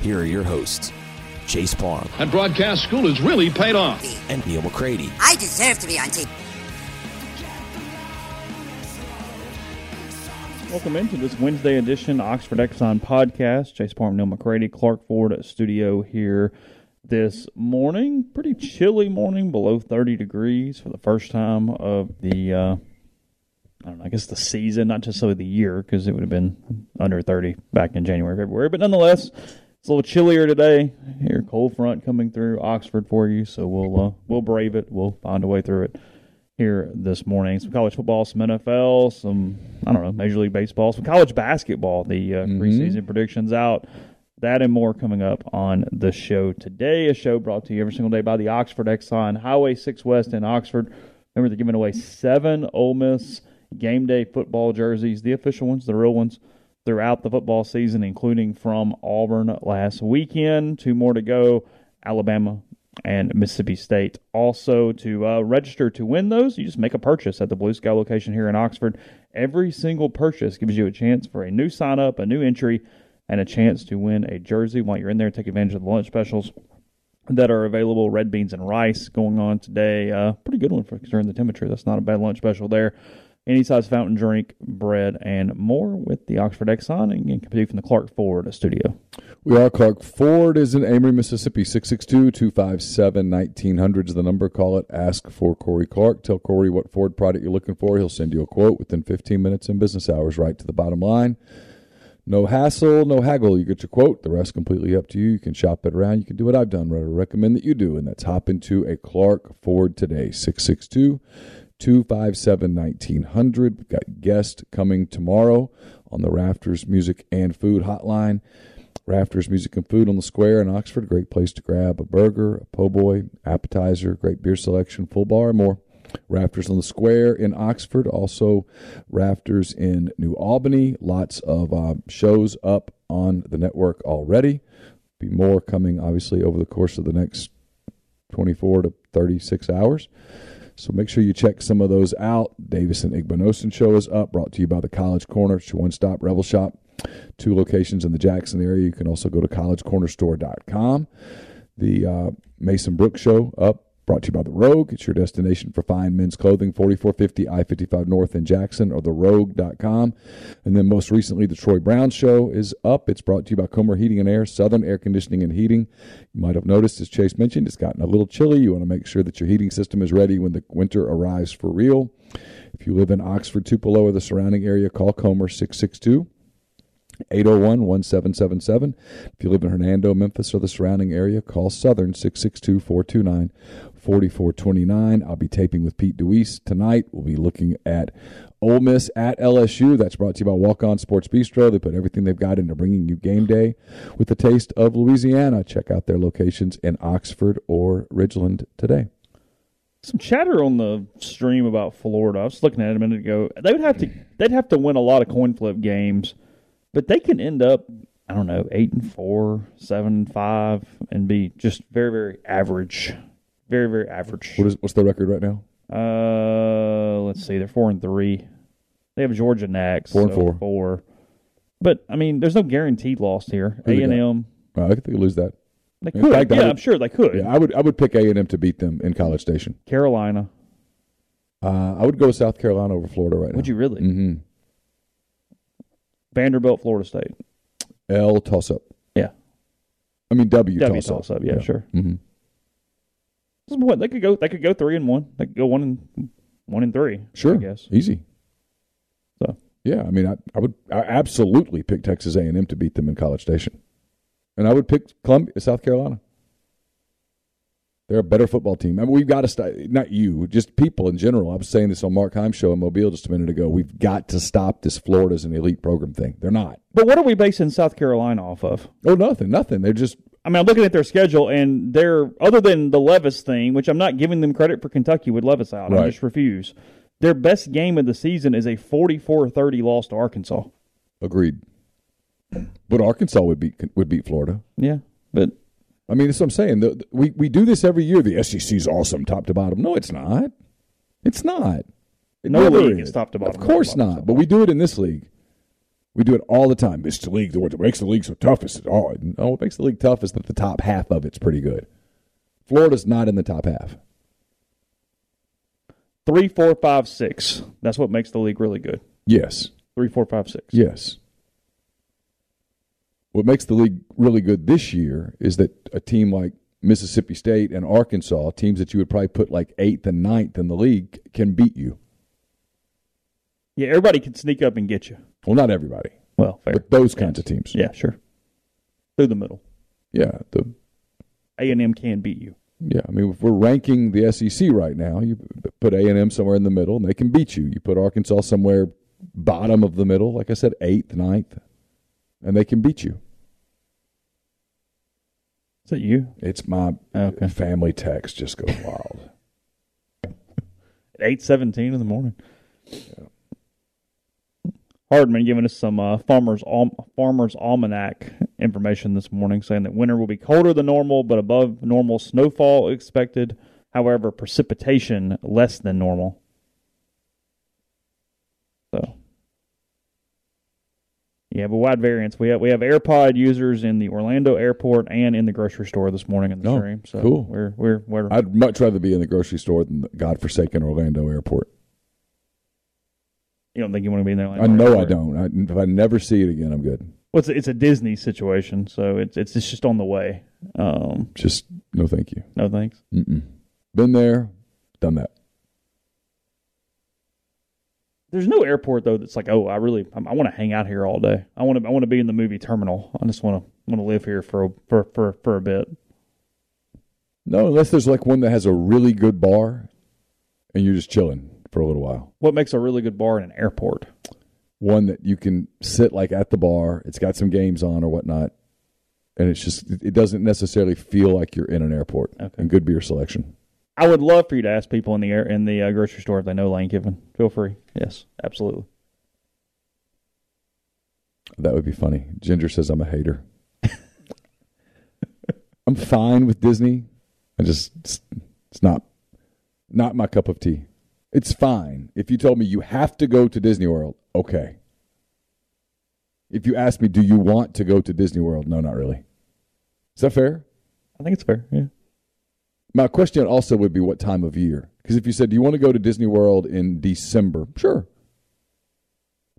here are your hosts, Chase Parham And broadcast school has really paid off. and Neal McCready. I deserve to be on TV. Welcome into this Wednesday edition Oxford Exxon podcast. Chase Parham, Neal McCready, Clark Ford studio here this morning. Pretty chilly morning, below 30 degrees for the first time of the, uh, I don't know, I guess the season, not just so the year, because it would have been under 30 back in January, February. But nonetheless, it's a little chillier today. Here, cold front coming through Oxford for you, so we'll uh, we'll brave it. We'll find a way through it here this morning. Some college football, some NFL, some I don't know, Major League Baseball, some college basketball. The uh, preseason predictions out. That and more coming up on the show today. A show brought to you every single day by the Oxford Exxon Highway 6 West in Oxford. Remember, they're giving away seven Ole Miss game day football jerseys, the official ones, the real ones, throughout the football season, including from Auburn last weekend. Two more to go. Alabama and Mississippi State. Also, to uh, register to win those, you just make a purchase at the Blue Sky location here in Oxford. Every single purchase gives you a chance for a new sign up, a new entry, and a chance to win a jersey. While you're in there, take advantage of the lunch specials that are available. Red beans and rice going on today. Uh, pretty good one for considering the temperature. That's not a bad lunch special there. Any size fountain drink, bread, and more with the Oxford Exxon and again, compete from the Clark Ford studio. We are Clark Ford is in Amory, Mississippi. 662-257-1900 is the number. Call it. Ask for Corey Clark. Tell Corey what Ford product you're looking for. He'll send you a quote within 15 minutes in business hours, right to the bottom line. No hassle, no haggle. You get your quote. The rest completely up to you. You can shop it around. You can do what I've done. I recommend that you do, and that's hop into a Clark Ford today. 662 257 1900. We've got a guest coming tomorrow on the Rafters Music and Food Hotline. Rafters Music and Food on the Square in Oxford. Great place to grab a burger, a po' boy, appetizer, great beer selection, full bar, and more. Rafters on the Square in Oxford. Also, Rafters in New Albany. Lots of uh, shows up on the network already. Be more coming, obviously, over the course of the next 24 to 36 hours. So make sure you check some of those out. Davis and Igbenosin show is up, brought to you by the College Corner. It's your one-stop Rebel Shop. Two locations in the Jackson area. You can also go to collegecornerstore.com. The uh, Mason Brooks show up, brought to you by The Rogue. It's your destination for fine men's clothing, 4450 I-55 North in Jackson or therogue.com. And then most recently, the Troy Brown show is up. It's brought to you by Comer Heating and Air, Southern Air Conditioning and Heating. You might have noticed, as Chase mentioned, it's gotten a little chilly. You want to make sure that your heating system is ready when the winter arrives for real. If you live in Oxford, Tupelo, or the surrounding area, call Comer 662 801 1777. If you live in Hernando, Memphis, or the surrounding area, call Southern 662 429 4429. I'll be taping with Pete Deweese tonight. We'll be looking at Ole Miss at LSU. That's brought to you by Walk On Sports Bistro. They put everything they've got into bringing you game day with the taste of Louisiana. Check out their locations in Oxford or Ridgeland today. Some chatter on the stream about Florida. I was looking at it a minute ago. They would have to they'd have to win a lot of coin flip games, but they can end up I don't know eight and four, seven and five, and be just very very average, very very average. What is what's the record right now? Uh, let's see. They're four and three. They have Georgia next. Four and so four. Four. But I mean, there's no guaranteed loss here. A and? M. Uh, I think they could lose that. They In could. fact, yeah, would- I'm sure they could. Yeah, I would. I would pick A and M to beat them in College Station. Carolina. Uh, I would go South Carolina over Florida right now. Would you really? Mm-hmm. Vanderbilt, Florida State. L toss up. Yeah. I mean W, W toss, toss up. Yeah, sure. hmm Is what they could go. They could go three and one. They could go one and one and three. Sure. I guess. Easy. So Yeah, I mean, I, I would I absolutely pick Texas A and M to beat them in College Station, and I would pick Columbia, South Carolina. They're a better football team. I mean, we've got to stop. Not you, just people in general. I was saying this on Mark Heim's show in Mobile just a minute ago. We've got to stop this Florida's an elite program thing. They're not. But what are we basing South Carolina off of? Oh, nothing, nothing. They're just I mean, I'm looking at their schedule, and they're other than the Levis thing, which I'm not giving them credit for Kentucky with Levis out. I just refuse. Their best game of the season is a 44-30 loss to Arkansas. agreed. But Arkansas would beat would beat Florida. Yeah, but I mean, that's what I'm saying. The, the- we we do this every year. The SEC's awesome, top to bottom. No, it's not. It's not. It No league is top to bottom, Of course bottom, not. top But we do it in this league. We do it all the time. It's the league. What makes the league so tough is oh, no, what makes the league tough is that the top half of it's pretty good. Florida's not in the top half. three, four, five, six. That's what makes the league really good. Yes. Three, four, five, six. Yes. What makes the league really good this year is that a team like Mississippi State and Arkansas, teams that you would probably put like eighth and ninth in the league, can beat you. Yeah, everybody can sneak up and get you. Well, not everybody, Well, fair. but those kinds of teams. Yeah, sure. Through the middle, Yeah. The A and M can beat you. yeah. I mean, if we're ranking the SEC right now, you put A and M somewhere in the middle, and they can beat you. You put Arkansas somewhere bottom of the middle, like I said, eighth, ninth, and they can beat you. Is that you? It's my Okay. family text just goes wild. At eight seventeen in the morning. Hardman giving us some uh, farmers Al- farmers almanac information this morning, saying that winter will be colder than normal, but above normal snowfall expected. However, precipitation less than normal. So, yeah, but wide variance. We have we have AirPod users in the Orlando airport and in the grocery store this morning in the Oh, stream. So cool. We're we're we're I'd much rather be in the grocery store than the godforsaken Orlando airport. You don't think you want to be in there? I know I don't. I, if I never see it again, I'm good. Well, it's a, it's a Disney situation, so it's it's it's just on the way. Um, Just no, thank you. no thanks. Mm-mm. Been there, done that. There's no airport though that's like, oh, I really I, I want to hang out here all day. I want to I want to be in the movie terminal. I just want to want to live here for a, for for for a bit. No, unless there's like one that has a really good bar, and you're just chilling for a little while. What makes a really good bar in an airport? One that you can sit like at the bar. It's got some games on or whatnot, and it's just it doesn't necessarily feel like you're in an airport. Okay. And good beer selection. I would love for you to ask people in the air in the uh, grocery store if they know Lane Kiffin. Feel free. Yes, absolutely. That would be funny. Ginger says I'm a hater. I'm fine with Disney. I just it's, it's not not my cup of tea. It's fine. If you told me you have to go to Disney World, okay. If you ask me, do you want to go to Disney World? No, not really. Is that fair? I think it's fair. Yeah. My question also would be what time of year? Because if you said, do you want to go to Disney World in December? Sure. Do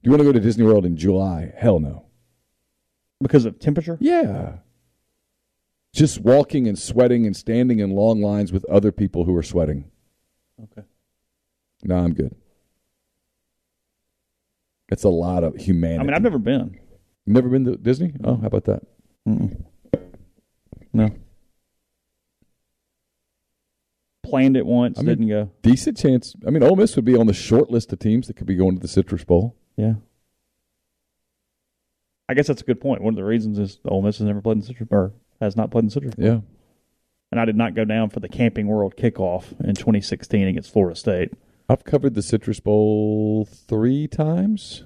you want to go to Disney World in July? Hell no. Because of temperature. Yeah. Just walking and sweating and standing in long lines with other people who are sweating. Okay. No, I'm good. It's a lot of humanity. I mean, I've never been. never been to Disney. Oh, how about that? Mm-mm. No. Planned it once, I mean- didn't go. Decent chance. I mean, Ole Miss would be on the short list of teams that could be going to the Citrus Bowl. Yeah. I guess that's a good point. One of the reasons is Ole Miss has never played in Citrus or has not played in Citrus. Bowl. Yeah. And I did not go down for the Camping World kickoff in 2016 against Florida State. I've covered the Citrus Bowl three times,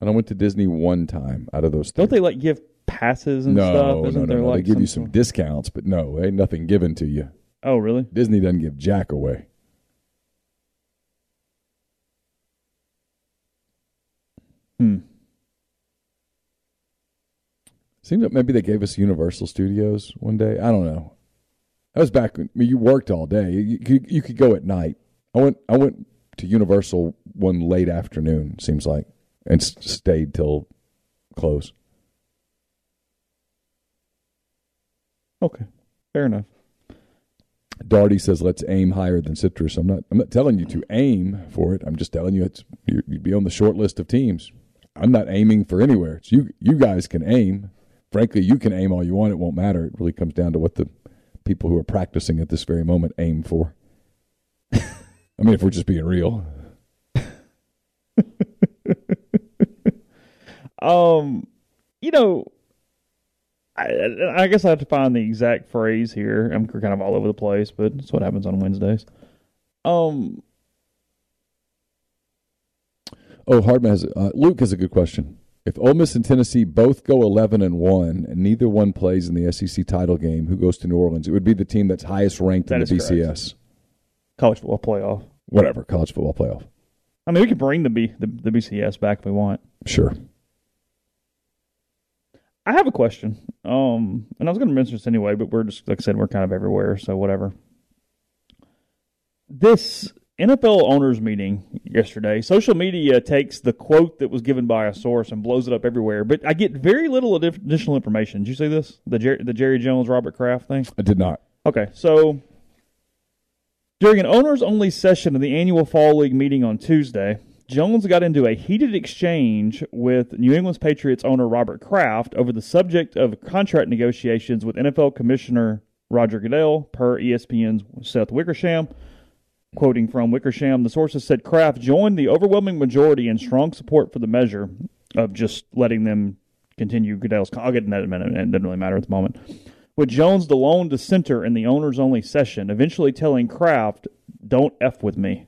and I went to Disney one time out of those. Three. Don't they like give passes and no, stuff? Isn't no, no, there no. like they give you some some discounts, but no, ain't nothing given to you. Oh, really? Disney doesn't give jack away. Hmm. Seems like maybe they gave us Universal Studios one day. I don't know. I was back when I mean, you worked all day. You, you, you could go at night. I went. I went to Universal one late afternoon. Seems like, and s- stayed till close. Okay. Fair enough. Darty says, "Let's aim higher than Citrus." I'm not. I'm not telling you to aim for it. I'm just telling you it's you- you'd be on the short list of teams. I'm not aiming for anywhere. It's you. You guys can aim. Frankly, you can aim all you want. It won't matter. It really comes down to what the people who are practicing at this very moment aim for. I mean, if we're just being real, Um, you know, I, I guess I have to find the exact phrase here. I'm kind of all over the place, but that's what happens on Wednesdays. Um, Oh, Hardman has uh, Luke has a good question. If Ole Miss and Tennessee both go eleven and one, and neither one plays in the SEC title game, who goes to New Orleans? It would be the team that's highest ranked That in the BCS. correct. College football playoff. Whatever college football playoff. I mean, we could bring the B the, the BCS back if we want. Sure. I have a question. Um, and I was going to mention this anyway, but we're just like I said, we're kind of everywhere, so whatever. This NFL owners meeting yesterday, social media takes the quote that was given by a source and blows it up everywhere, but I get very little additional information. Did you see this? The Jer- the Jerry Jones Robert Kraft thing? I did not. Okay, so during an owners only session of the annual Fall League meeting on Tuesday, Jones got into a heated exchange with New England's Patriots owner Robert Kraft over the subject of contract negotiations with NFL Commissioner Roger Goodell, per ESPN's Seth Wickersham. Quoting from Wickersham, the sources said Kraft joined the overwhelming majority in strong support for the measure of just letting them continue Goodell's. I'll get that in a minute. It doesn't really matter at the moment with Jones the lone dissenter in the owners only session, eventually telling Kraft, Don't F with me.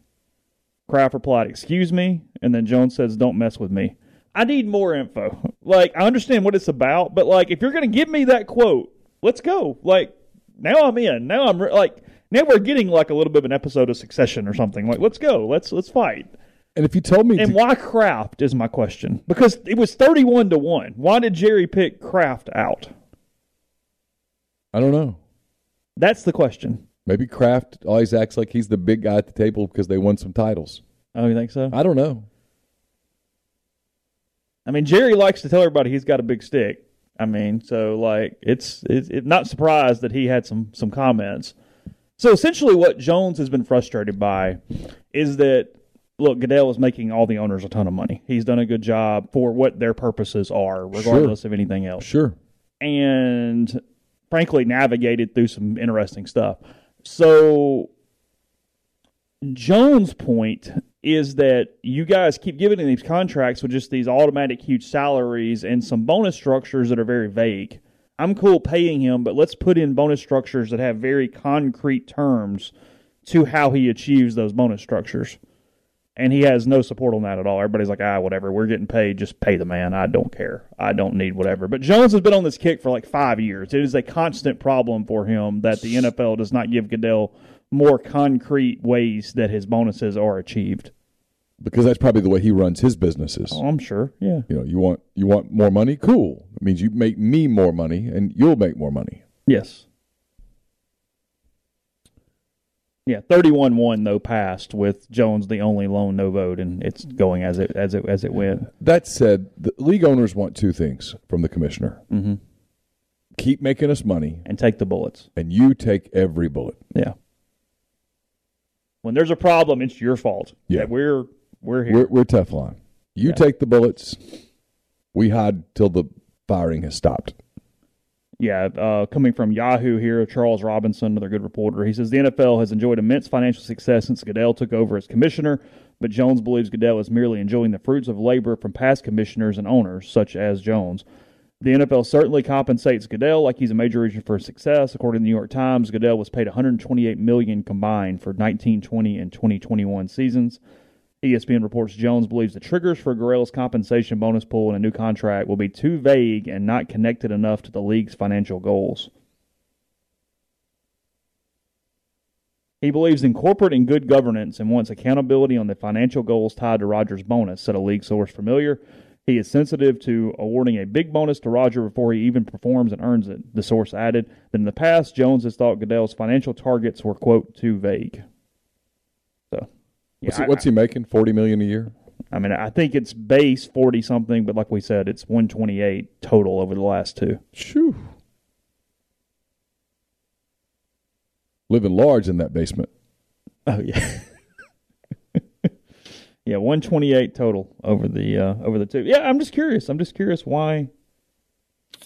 Kraft replied, Excuse me, and then Jones says, Don't mess with me. I need more info. Like, I understand what it's about, but like, if you're going to give me that quote, let's go. Like, now I'm in. Now I'm re- like, now we're getting like a little bit of an episode of Succession or something. Like, let's go. Let's let's fight. And if you told me, And to- why Kraft is my question because it was thirty-one to one. Why did Jerry pick Kraft out? I don't know. That's the question. Maybe Kraft always acts like he's the big guy at the table because they won some titles. Oh, you think so? I don't know. I mean, Jerry likes to tell everybody he's got a big stick. I mean, so like it's it's, it's not surprised that he had some some comments. So essentially, what Jones has been frustrated by is that look, Goodell is making all the owners a ton of money. He's done a good job for what their purposes are, regardless of anything else Sure. and frankly navigated through some interesting stuff. So Jones' point is that you guys keep giving him these contracts with just these automatic huge salaries and some bonus structures that are very vague. I'm cool paying him, but let's put in bonus structures that have very concrete terms to how he achieves those bonus structures. And he has no support on that at all. Everybody's like, ah, whatever. We're getting paid. Just pay the man. I don't care. I don't need whatever. But Jones has been on this kick for like five years. It is a constant problem for him that the NFL does not give Goodell more concrete ways that his bonuses are achieved. Because that's probably the way he runs his businesses. Oh, I'm sure. Yeah. You know, you want you want more money? Cool. It means you make me more money and you'll make more money. Yes. Yeah, thirty-one one though passed with Jones the only lone no vote, and it's going as it as it as it went. That said, the league owners want two things from the commissioner. Mhm. Keep making us money, And take the bullets. and you take every bullet. Yeah. When there's a problem, it's your fault. Yeah. That we're we're here. We're, we're Teflon. You Yeah. take the bullets. We hide till the firing has stopped. Yeah, uh, coming from Yahoo here, Charles Robinson, another good reporter. He says the NFL has enjoyed immense financial success since Goodell took over as commissioner, but Jones believes Goodell is merely enjoying the fruits of labor from past commissioners and owners, such as Jones. The NFL certainly compensates Goodell like he's a major reason for success. According to the New York Times, Goodell was paid 128 million combined for 1920 and 2021 seasons. ESPN reports Jones believes the triggers for Goodell's compensation bonus pool in a new contract will be too vague and not connected enough to the league's financial goals. He believes in corporate and good governance and wants accountability on the financial goals tied to Rogers' bonus, said a league source familiar. He is sensitive to awarding a big bonus to Roger before he even performs and earns it. The source added that in the past, Jones has thought Goodell's financial targets were, quote, too vague. So, yeah, What's, he, I- he making? Forty million a year. I mean, I think it's base 40 something, but like we said, it's 128 total over the last two. Shoo. Living large in that basement. Oh, yeah. yeah, 128 total over the uh, over the two. Yeah, I'm just curious. I'm just curious why.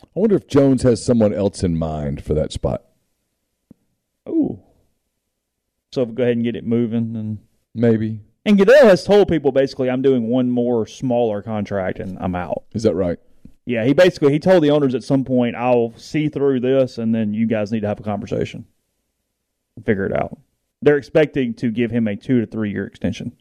I wonder if Jones has someone else in mind for that spot. Ooh. So if we go ahead and get it moving and Maybe. and Goodell has told people basically I'm doing one more smaller contract and I'm out. Is that right? Yeah, he basically he told the owners at some point I'll see through this and then you guys need to have a conversation. and Figure it out. They're expecting to give him a 2 to 3 year extension.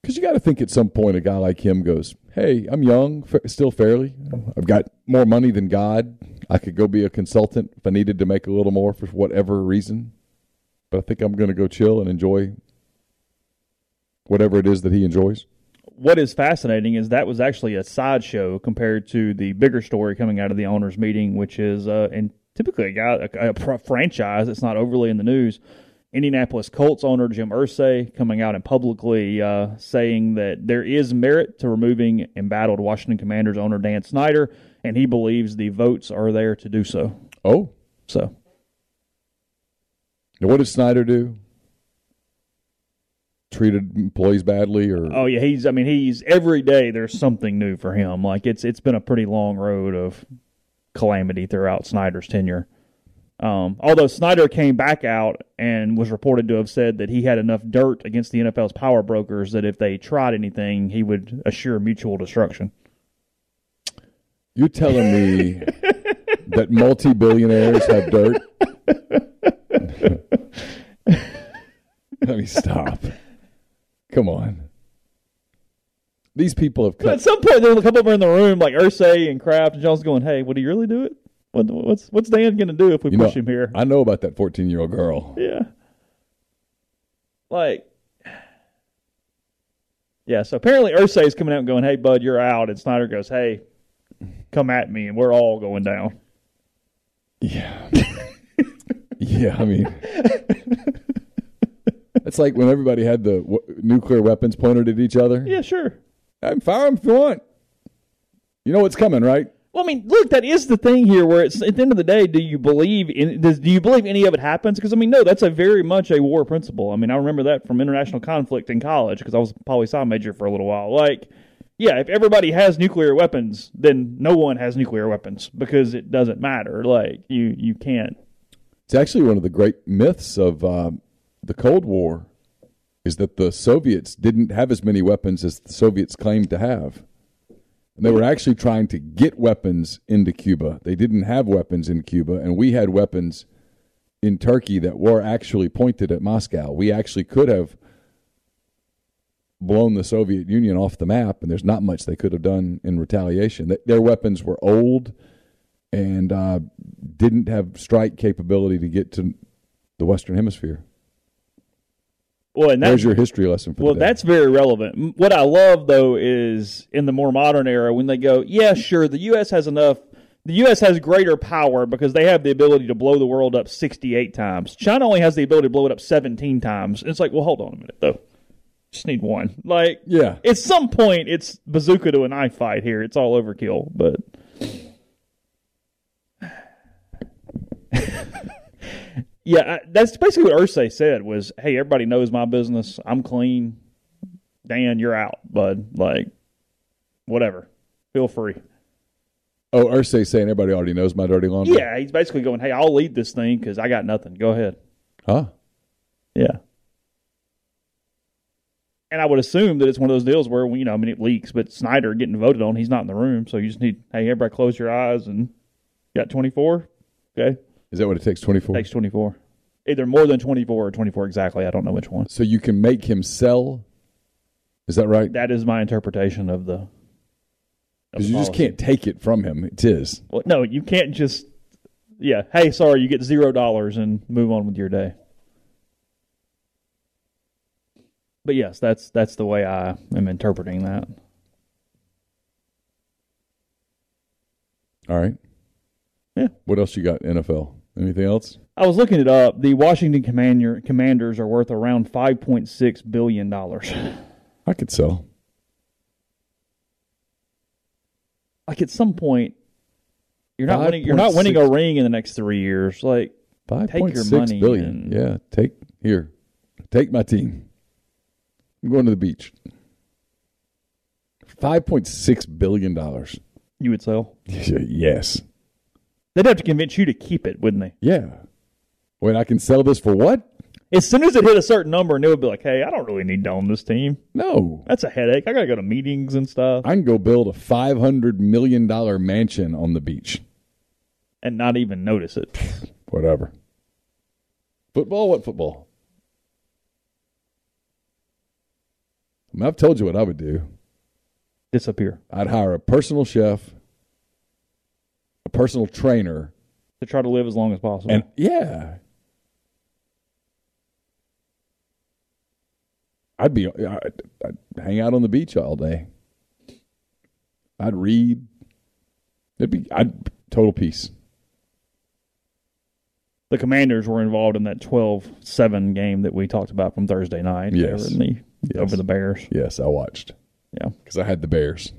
Because you got to think at some point a guy like him goes, "Hey, I'm young, fa- still fairly. I've got more money than God. I could go be a consultant if I needed to make a little more for whatever reason. But I think I'm going to go chill and enjoy whatever it is that he enjoys." what is fascinating is that was actually a sideshow compared to the bigger story coming out of the owners meeting, which is uh, and typically a guy a, a pr- franchise that's not overly in the news. Indianapolis Colts owner Jim Irsay coming out and publicly uh, saying that there is merit to removing embattled Washington Commanders owner Dan Snyder, and he believes the votes are there to do so. Oh, So now what did Snyder do? Treated employees badly, or Oh yeah, he's. I mean, he's every day. There's something new for him. Like it's it's been a pretty long road of calamity throughout Snyder's tenure. Um, although Snyder came back out and was reported to have said that he had enough dirt against the NFL's power brokers that if they tried anything, he would assure mutual destruction. you're telling me that multi-billionaires have dirt? Let me stop. Come on. These people have But at some point, there was a couple of them in the room, like Irsay and Kraft, and Jones going, "Hey, would he really do it? What, what's what's Dan going to do if we You know, push him here?" I know about that 14 year old girl. Yeah. Like, yeah. So apparently Irsay is coming out and going, "Hey, bud, you're out." And Snyder goes, "Hey, come at me," and we're all going down. Yeah. yeah, I mean, it's like when everybody had the w- nuclear weapons pointed at each other. Yeah, sure. I'm fire them if you want. You know what's coming, right? Well, I mean, look, that is the thing here. Where it's at the end of the day, do you believe in? Does, do you believe any of it happens? Because I mean, no, that's a very much a war principle. I mean, I remember that from international conflict in college because I was a poli sci major for a little while. Like, yeah, if everybody has nuclear weapons, then no one has nuclear weapons because it doesn't matter. Like, you you can't. It's actually one of the great myths of um, the Cold War is that the Soviets didn't have as many weapons as the Soviets claimed to have. And they were actually trying to get weapons into Cuba. They didn't have weapons in Cuba, and we had weapons in Turkey that were actually pointed at Moscow. We actually could have blown the Soviet Union off the map, and there's not much they could have done in retaliation. Their weapons were old and uh, didn't have strike capability to get to the Western Hemisphere. Well, and There's your history lesson for well, that's very relevant. What I love though is in the more modern era when they go, yeah, sure, the U.S. has enough. The U.S. has greater power because they have the ability to blow the world up 68 times. China only has the ability to blow it up 17 times. It's like, well, hold on a minute though. Just need one. Like, yeah. at some point, it's bazooka to a knife fight here. It's all overkill, but. Yeah, I- that's basically what Irsay said was, "Hey, everybody knows my business. I'm clean. Dan, you're out, bud. Like, whatever. Feel free." Oh, Irsay saying everybody already knows my dirty laundry. Yeah, he's basically going, "Hey, I'll lead this thing because I got nothing. Go ahead." Huh? Yeah. And I would assume that it's one of those deals where, you know, I mean, it leaks, but Snyder getting voted on, he's not in the room. So you just need, hey, everybody close your eyes and got 24. Okay. Is that what it takes? Twenty four. Takes twenty four. Either more than twenty four or twenty four exactly. I don't know which one. So you can make him sell. Is that right? That is my interpretation of the. Because you just can't take it from him. It is. Well, no, you can't just. Yeah. Hey, sorry, you get zero dollars and move on with your day. But yes, that's that's the way I am interpreting that. All right. Yeah. What else you got? NFL. Anything else? I was looking it up. The Washington Commander, Commanders are worth around five point six billion dollars. I could sell. Like at some point, you're not winning. You're not winning a ring in the next three years. Like Five Take point your six money billion. and- Yeah. Take here. Take my team. I'm going to the beach. Five point six billion dollars. you would sell. yes. They'd have to convince you to keep it, wouldn't they? Yeah. Wait, I can sell this for what? As soon as it hit a certain number, and they would be like, "Hey, I don't really need to own this team. No. That's a headache. I got to go to meetings and stuff, I can go build a five hundred million dollar mansion on the beach. and not even notice it." Whatever. Football? What football? I mean, I've told you what I would do. Disappear I'd hire a personal chef, a personal trainer, to try to live as long as possible. and yeah, I'd be I'd, I'd hang out on the beach all day. I'd read. It'd be I'd total peace. the Commanders were involved in that 12-7 game that we talked about from Thursday night. Yes. the, Yes. over the Bears. Yes, I watched Yeah, because I had the Bears.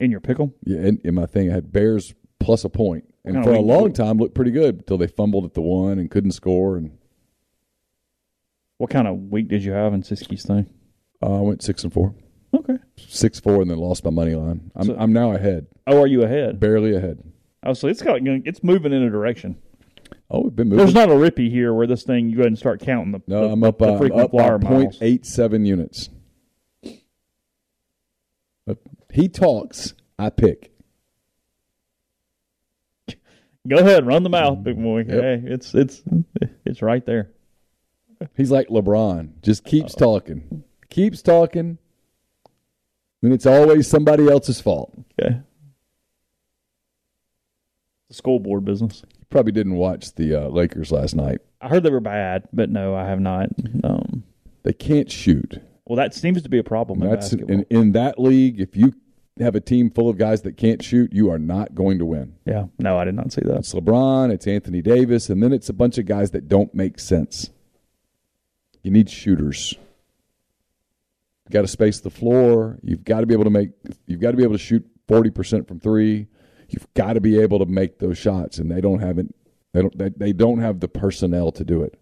In your pickle. Yeah, in, in my thing, I had Bears plus a point, and Kinda for a long time looked pretty good until they fumbled at the one and couldn't score. And What kind of week did you have in Siski's thing? uh, I went six and four, Okay. six four, and then lost my money line. I'm So- I'm now ahead, Oh, are you ahead? barely ahead. Oh, so it's got, it's moving in a direction. Oh, we've been moving. There's not a rippy here where this thing you go ahead and start counting the no, the, I'm up the uh, frequent up flyer by miles. 0.87 units. He talks, I pick. Go ahead, run the mouth, big boy. Yep. Hey, it's it's it's right there. He's like LeBron, just keeps talking, keeps talking, and it's always somebody else's fault. Okay. The school board business. Probably didn't watch the uh, Lakers last night. I heard they were bad, but no, I have not. Um, They can't shoot. well, that seems to be a problem in That's basketball. in, in that league. If you have a team full of guys that can't shoot, you are not going to win. yeah, no, I did not see that. It's LeBron, it's Anthony Davis, and then it's a bunch of guys that don't make sense. You need shooters. You've got to space the floor. You've got to be able to make. You've got to be able to shoot forty percent from three. You've got to be able to make those shots, and they don't have it. They don't. They, they don't have the personnel to do it.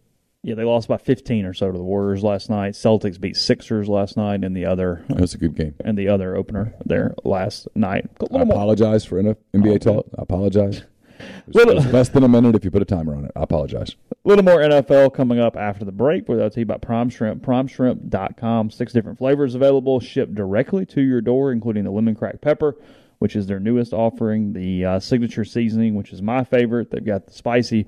Yeah, they lost by 15 or so to the Warriors last night. Celtics beat Sixers last night, and the other that was a good game. and the other opener there last night. A I apologize for NBA Okay. talk. I apologize. Little- It was less than a minute if you put a timer on it. I apologize. A little more NFL coming up after the break. Where I'll tell you about Prime Shrimp. PrimeShrimp.com. Six different flavors available, shipped directly to your door, including the lemon crack pepper, which is their newest offering. The uh, signature seasoning, which is my favorite. They've got the spicy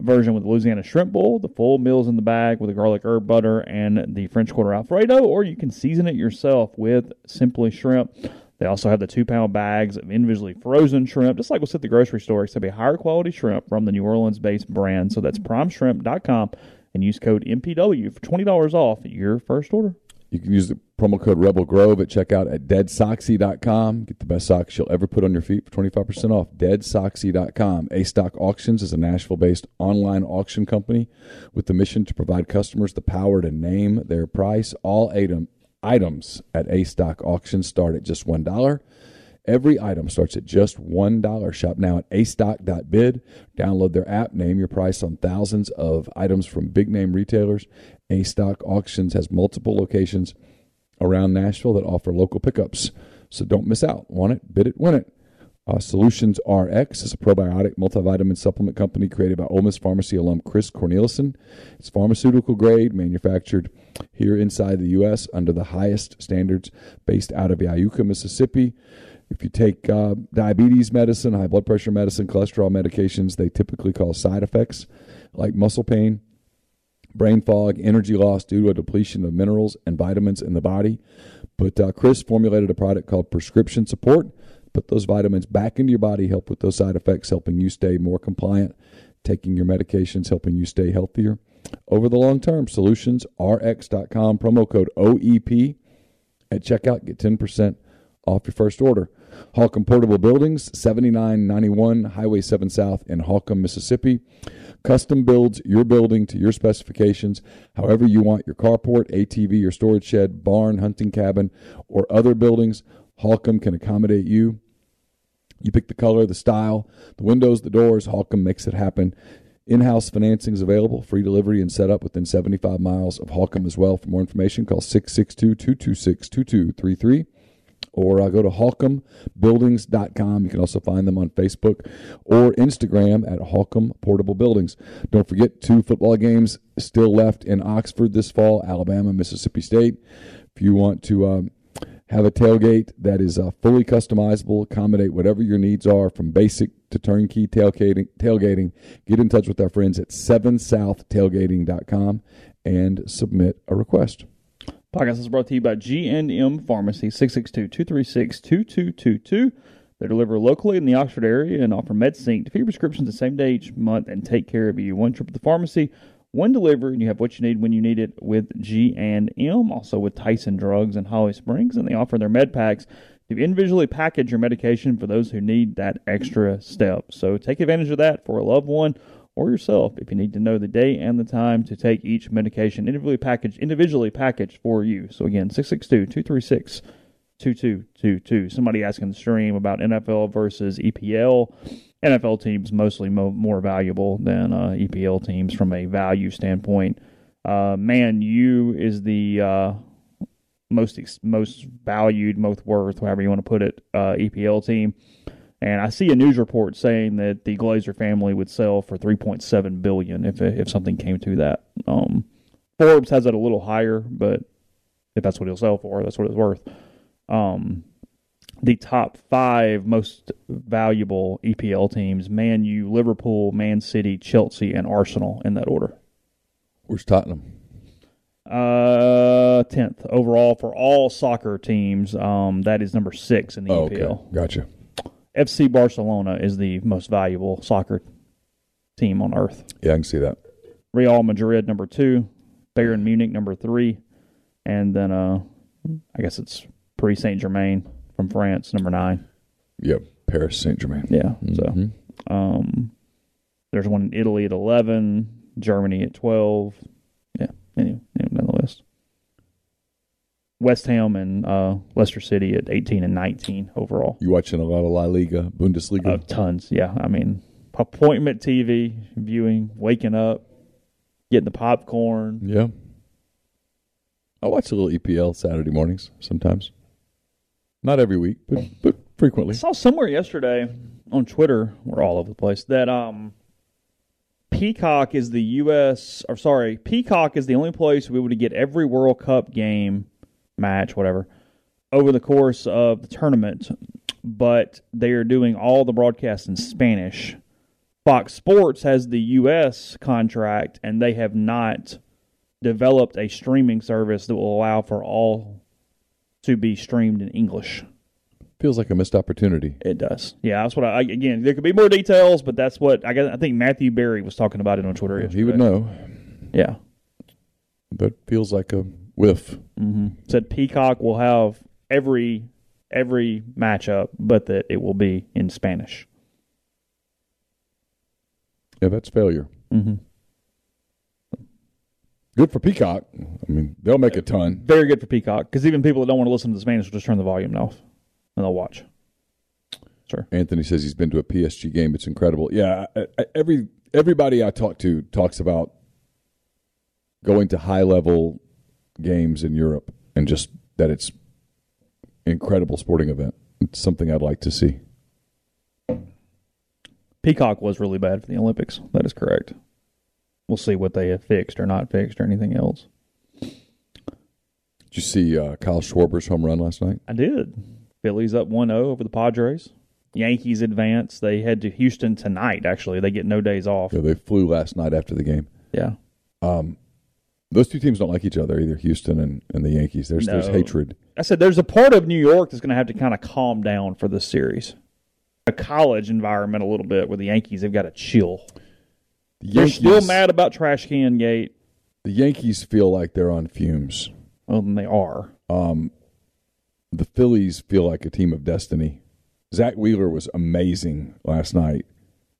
version with Louisiana shrimp bowl, the full meals in the bag with the garlic herb butter, and the French Quarter Alfredo. Or you can season it yourself with Simply Shrimp. They also have the two pound bags of individually frozen shrimp, just like what's at the grocery store, except a higher quality shrimp from the New Orleans based brand. So that's primeshrimp.com and use code MPW for $20 off your first order. You can use the promo code Rebel Grove at checkout at deadsoxy.com. Get the best socks you'll ever put on your feet for 25% off. Deadsoxy.com. A Stock Auctions is a Nashville based online auction company with the mission to provide customers the power to name their price. All item, items at A Stock Auctions start at just $1. Every item starts at just $1. Shop now at astock.bid. Download their app, name your price on thousands of items from big name retailers. A Stock Auctions has multiple locations around Nashville that offer local pickups. So don't miss out. Want it? Bid it, win it. Uh, Solutions RX is a probiotic multivitamin supplement company created by Ole Miss Pharmacy alum Chris Cornelison. It's pharmaceutical grade, manufactured here inside the U.S. under the highest standards, based out of Iuka, Mississippi. If you take uh, diabetes medicine, high blood pressure medicine, cholesterol medications, they typically cause side effects like muscle pain, brain fog, energy loss due to a depletion of minerals and vitamins in the body. But uh, Chris formulated a product called Prescription Support. Put those vitamins back into your body, help with those side effects, helping you stay more compliant, taking your medications, helping you stay healthier over the long term. SolutionsRx.com, promo code OEP at checkout. Get 10% off your first order. Holcomb Portable Buildings, 7991 Highway 7 South in Holcomb, Mississippi. Custom builds your building to your specifications, however you want your carport, ATV, your storage shed, barn, hunting cabin, or other buildings. Holcomb can accommodate you. You pick the color, the style, the windows, the doors. Holcomb makes it happen. In house financing is available, free delivery and setup within 75 miles of Holcomb as well. For more information, call 662 226 2233 or uh, go to holcombbuildings.com. You can also find them on Facebook or Instagram at Holcomb Portable Buildings. Don't forget, two football games still left in Oxford this fall Alabama, Mississippi State. If you want to um, have a tailgate that is uh, fully customizable, accommodate whatever your needs are from basic to turnkey tailgating, tailgating, get in touch with our friends at 7southtailgating.com and submit a request. Podcast is brought to you by G&M Pharmacy, 662-236-2222. They deliver locally in the Oxford area and offer MedSync to fill your prescriptions the same day each month and take care of you. One trip to the pharmacy, one delivery, and you have what you need when you need it with G&M. Also with Tyson Drugs in Holly Springs, and they offer their med packs to individually package your medication for those who need that extra step. So take advantage of that for a loved one or yourself if you need to know the day and the time to take each medication individually packaged individually packaged for you. So again, 662-236 2222. Somebody asking the stream about NFL versus EPL. NFL teams mostly mo- more valuable than uh, EPL teams from a value standpoint. Uh, Man U is the uh, most ex- most valued, most worth, however you want to put it, uh, EPL team. And I see a news report saying that the Glazer family would sell for 3.7 billion if if something came to that. Um, Forbes has it a little higher, but if that's what he'll sell for, that's what it's worth. Um, the top five most valuable EPL teams: Man U, Liverpool, Man City, Chelsea, and Arsenal in that order. Where's Tottenham? Uh, tenth overall for all soccer teams. Um, that is number six in the Oh, EPL. okay. Gotcha. FC Barcelona is the most valuable soccer team on earth. Yeah, I can see that. Real Madrid number two, Bayern Munich number three, and then uh, I guess it's Paris Saint Germain from France number nine. Yep. Paris Saint Germain. Yeah. So Mhm. um, there's one in Italy at eleven, Germany at twelve. Yeah. Anyway, anyway, down the list. West Ham and uh, Leicester City at 18 and 19 overall. You watching a lot of La Liga, Bundesliga? Uh, tons, yeah. I mean, appointment TV, viewing, waking up, getting the popcorn. yeah. I watch a little EPL Saturday mornings sometimes. Not every week, but but frequently. I saw somewhere yesterday on Twitter, we're all over the place, that um, Peacock is the U.S. or sorry, Peacock is the only place we would get every World Cup game, match, whatever, over the course of the tournament, but they are doing all the broadcasts in Spanish. Fox Sports has the U.S. contract, and they have not developed a streaming service that will allow for all to be streamed in English. Feels like a missed opportunity. It does. Yeah, that's what I again. There could be more details, but that's what I guess. I think Matthew Berry was talking about it on Twitter. He would know, Yeah, but feels like a whiff. hmm said Peacock will have every every matchup, but that it will be in Spanish. Yeah, that's failure. Mm-hmm. Good for Peacock. I mean, they'll make a ton. Very good for Peacock because even people that don't want to listen to the Spanish will just turn the volume off and they'll watch. Sure. Anthony says he's been to a PSG game. It's incredible. Yeah, I, I, every everybody I talk to talks about going to high level games in Europe and just that it's incredible sporting event. It's something I'd like to see. Peacock was really bad for the Olympics. That is correct. We'll see what they have fixed or not fixed or anything else. Did you see uh, Kyle Schwarber's home run last night? I did. Phillies up 1 0 over the Padres. Yankees advance. They head to Houston tonight, actually. They get no days off. Yeah, they flew last night after the game. Yeah. Those two teams don't like each other either, Houston and, and the Yankees. There's there's hatred. I said there's a part of New York that's going to have to kind of calm down for this series. A college environment a little bit where the Yankees have got to chill. The They're still mad about Trash Can Gate. The Yankees feel like they're on fumes. Well, then they are. The the Phillies feel like a team of destiny. Zack Wheeler was amazing last night.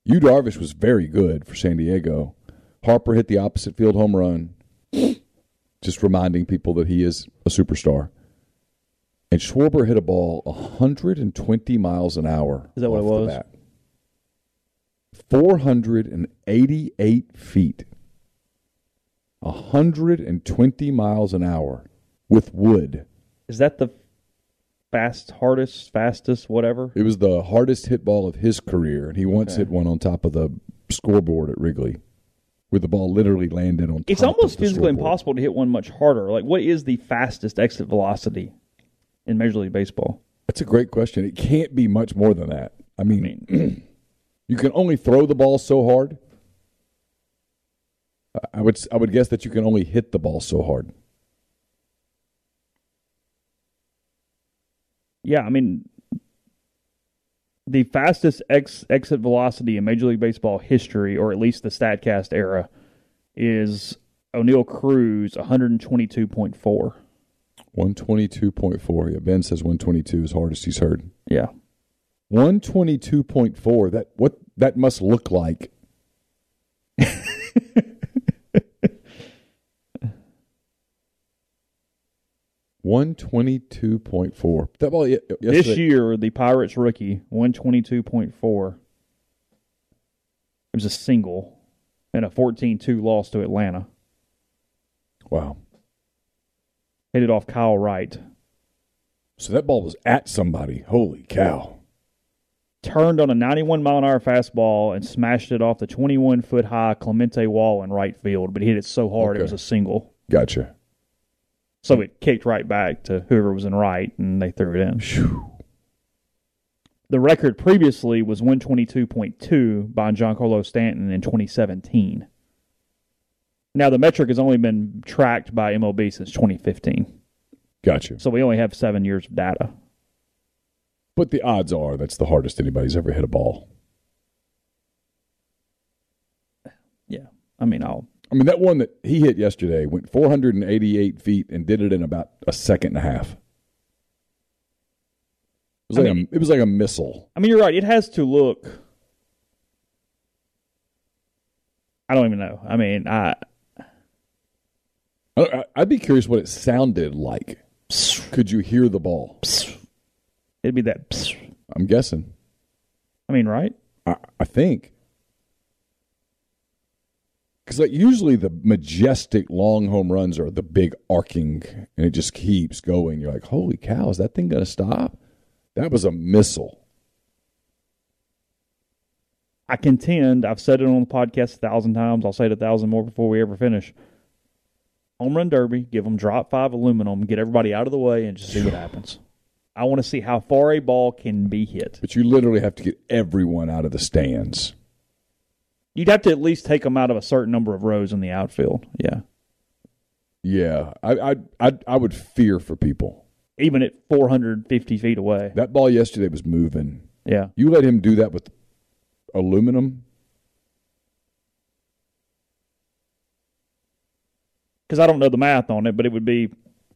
Yu Darvish was very good for San Diego. Harper hit the opposite field home run, just reminding people that he is a superstar. And Schwarber hit a ball 120 miles an hour. Is that what it was? 488 feet. 120 miles an hour with wood. Is that the fast, hardest, fastest, whatever? It was the hardest hit ball of his career, and he once Okay. hit one on top of the scoreboard at Wrigley, where the ball literally landed on. It's almost of the physically scoreboard. impossible to hit one much harder. Like, what is the fastest exit velocity in Major League Baseball? That's a great question. It can't be much more than that. I I mean, mean, you can only throw the ball so hard. I would I would guess that you can only hit the ball so hard. yeah, I mean, the fastest ex- exit velocity in Major League Baseball history, or at least the StatCast era, is Oneil Cruz 122.4. One twenty two point four. Yeah, Ben says one twenty two is hardest he's heard. Yeah. One twenty two point four. That what that must look like. One twenty two point four. That ball. ye- This year, the Pirates rookie, 122.4. It was a single and a 14 2 loss to Atlanta. Wow. Hit it off Kyle Wright. So that ball was at somebody. Holy cow. Turned on a 91 mile an hour fastball and smashed it off the 21 foot high Clemente wall in right field, but he hit it so hard it was a single. Gotcha. So it kicked right back to whoever was in right, and they threw it in. The record previously was 122.2 by Giancarlo Stanton in 2017. Now, the metric has only been tracked by MLB since 2015. Gotcha. So we only have seven years of data. But the odds are that's the hardest anybody's ever hit a ball. Yeah. I mean, I'll. I mean, that one that he hit yesterday went 488 feet and did it in about a second and a half. It was, I like, mean- a, it was like a missile. I mean, you're right. It has to look. I don't even know. I mean, I. I- I- I'd be curious what it sounded like. Could you hear the ball? It'd be that. I'm guessing. I mean, right? I, I think. Because like usually the majestic long home runs are the big arcing, and it just keeps going. You're like, holy cow, is that thing going to stop? That was a missile. I contend, I've said it on the podcast a thousand times. I'll say it a thousand more before we ever finish. Home run derby, give them drop five aluminum, get everybody out of the way, and just see what happens. I want to see how far a ball can be hit. But you literally have to get everyone out of the stands. You'd have to at least take them out of a certain number of rows in the outfield. Yeah. Yeah, I I I, I would fear for people. Even at 450 feet away. That ball yesterday was moving. Yeah. You let him do that with aluminum. Because I don't know the math on it, but it would be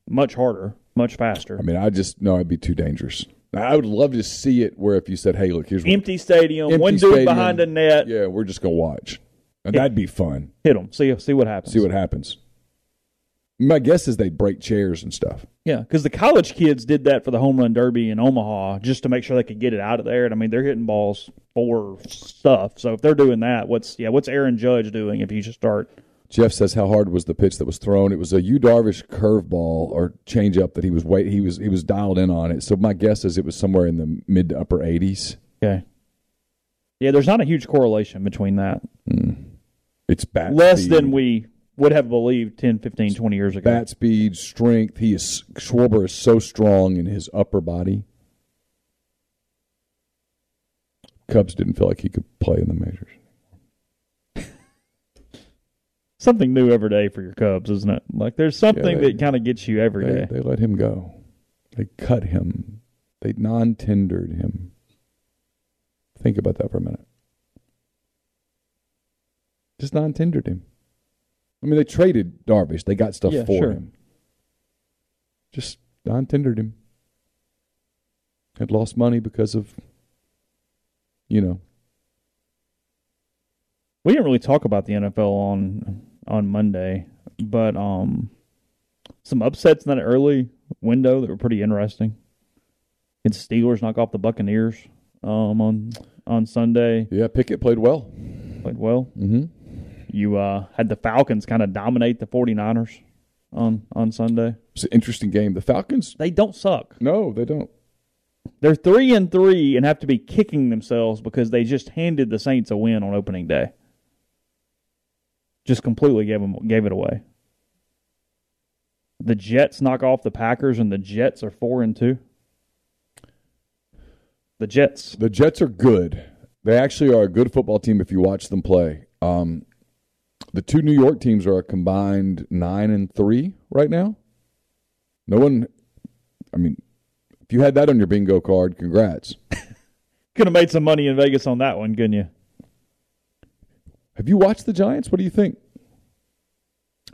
much harder, much faster. I mean, I just no, it'd be too dangerous. I would love to see it where if you said, "Hey, look, here's Empty stadium, Empty one dude stadium. behind a net, Yeah, we're just gonna watch. And that'd be fun. hit them, see, see what happens. See what happens. My guess is they break chairs and stuff. Yeah, because the college kids did that for the home run derby in Omaha just to make sure they could get it out of there. And I mean, they're hitting balls for stuff. So if they're doing that, what's yeah, what's Aaron Judge doing if you just start? Jeff says how hard was the pitch that was thrown? It was a Yu Darvish curveball or changeup that he was wait he was he was dialed in on it. So my guess is it was somewhere in the mid to upper eighties. Okay. Yeah, there's not a huge correlation between that. Hmm. It's bat Less speed, than we would have believed 10, 15, 20 years ago. bat speed, strength. He is Schwarber is so strong in his upper body. Cubs didn't feel like he could play in the majors. Something new every day for your Cubs, isn't it? Like there's something they- that kind of gets you every They, day. they let him go. They cut him. They non tendered him. Think about that for a minute. Just non tendered him. I mean, they traded Darvish. They got stuff Yeah, for sure. him. Just non tendered him. had lost money because of, you know, We didn't really talk about the NFL on on Monday, but um, some upsets in that early window that were pretty interesting. Did Steelers knock off the Buccaneers um, on on Sunday? yeah, Pickett played well. Played well. Mm-hmm. You uh, had the Falcons kind of dominate the 49ers on on Sunday. It's an interesting game. The Falcons, They don't suck. no, they don't. They're three and three and have to be kicking themselves because they just handed the Saints a win on opening day. Just completely gave them gave it away. The Jets knock off the Packers, and the Jets are four and two. The Jets, The Jets are good. They actually are a good football team if you watch them play. Um, the two New York teams are a combined nine and three right now. No one, I mean, if you had that on your bingo card, congrats. could have made some money in Vegas on that one, couldn't you? Have you watched the Giants? What do you think?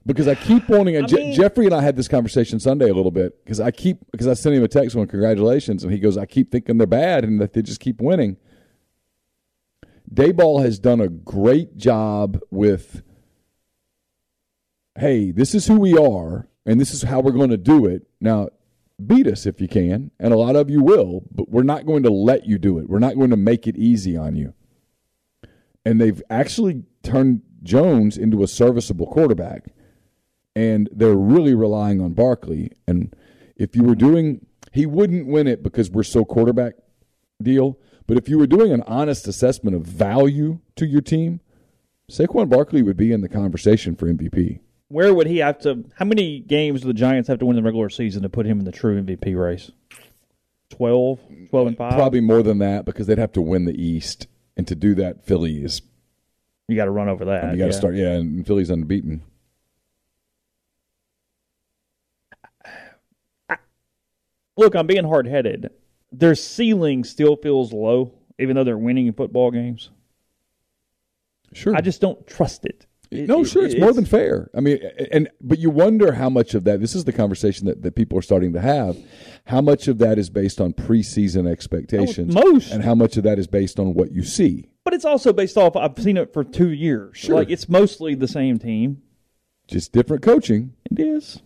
Because I keep wanting. I Je- mean- Jeffrey and I had this conversation Sunday a little bit because I keep because I sent him a text going congratulations and he goes I keep thinking they're bad and that they just keep winning. Daboll has done a great job with. Hey, this is who we are, and this is how we're going to do it. Now, beat us if you can, and a lot of you will, but we're not going to let you do it. We're not going to make it easy on you and they've actually turned Jones into a serviceable quarterback. And they're really relying on Barkley. And if you were doing, he wouldn't win it because we're so quarterback deal. But if you were doing an honest assessment of value to your team, Saquon Barkley would be in the conversation for MVP. Where would he have to? How many games do the Giants have to win in the regular season to put him in the true MVP race? 12? 12 and five. Probably more than that because they'd have to win the East. And to do that, Philly is, You got to run over that. you got to yeah. start, yeah, and Philly's unbeaten. look, I'm being hard headed. Their ceiling still feels low, even though they're winning in football games. Sure. I just don't trust it. It- no, it- sure, it's, more than fair. I mean, and but you wonder how much of that. This is the conversation that, that people are starting to have. How much of that is based on preseason expectations, Oh, most. and how much of that is based on what you see? But it's also based off. I've seen it for two years. Sure. Like it's mostly the same team. Just different coaching. It is,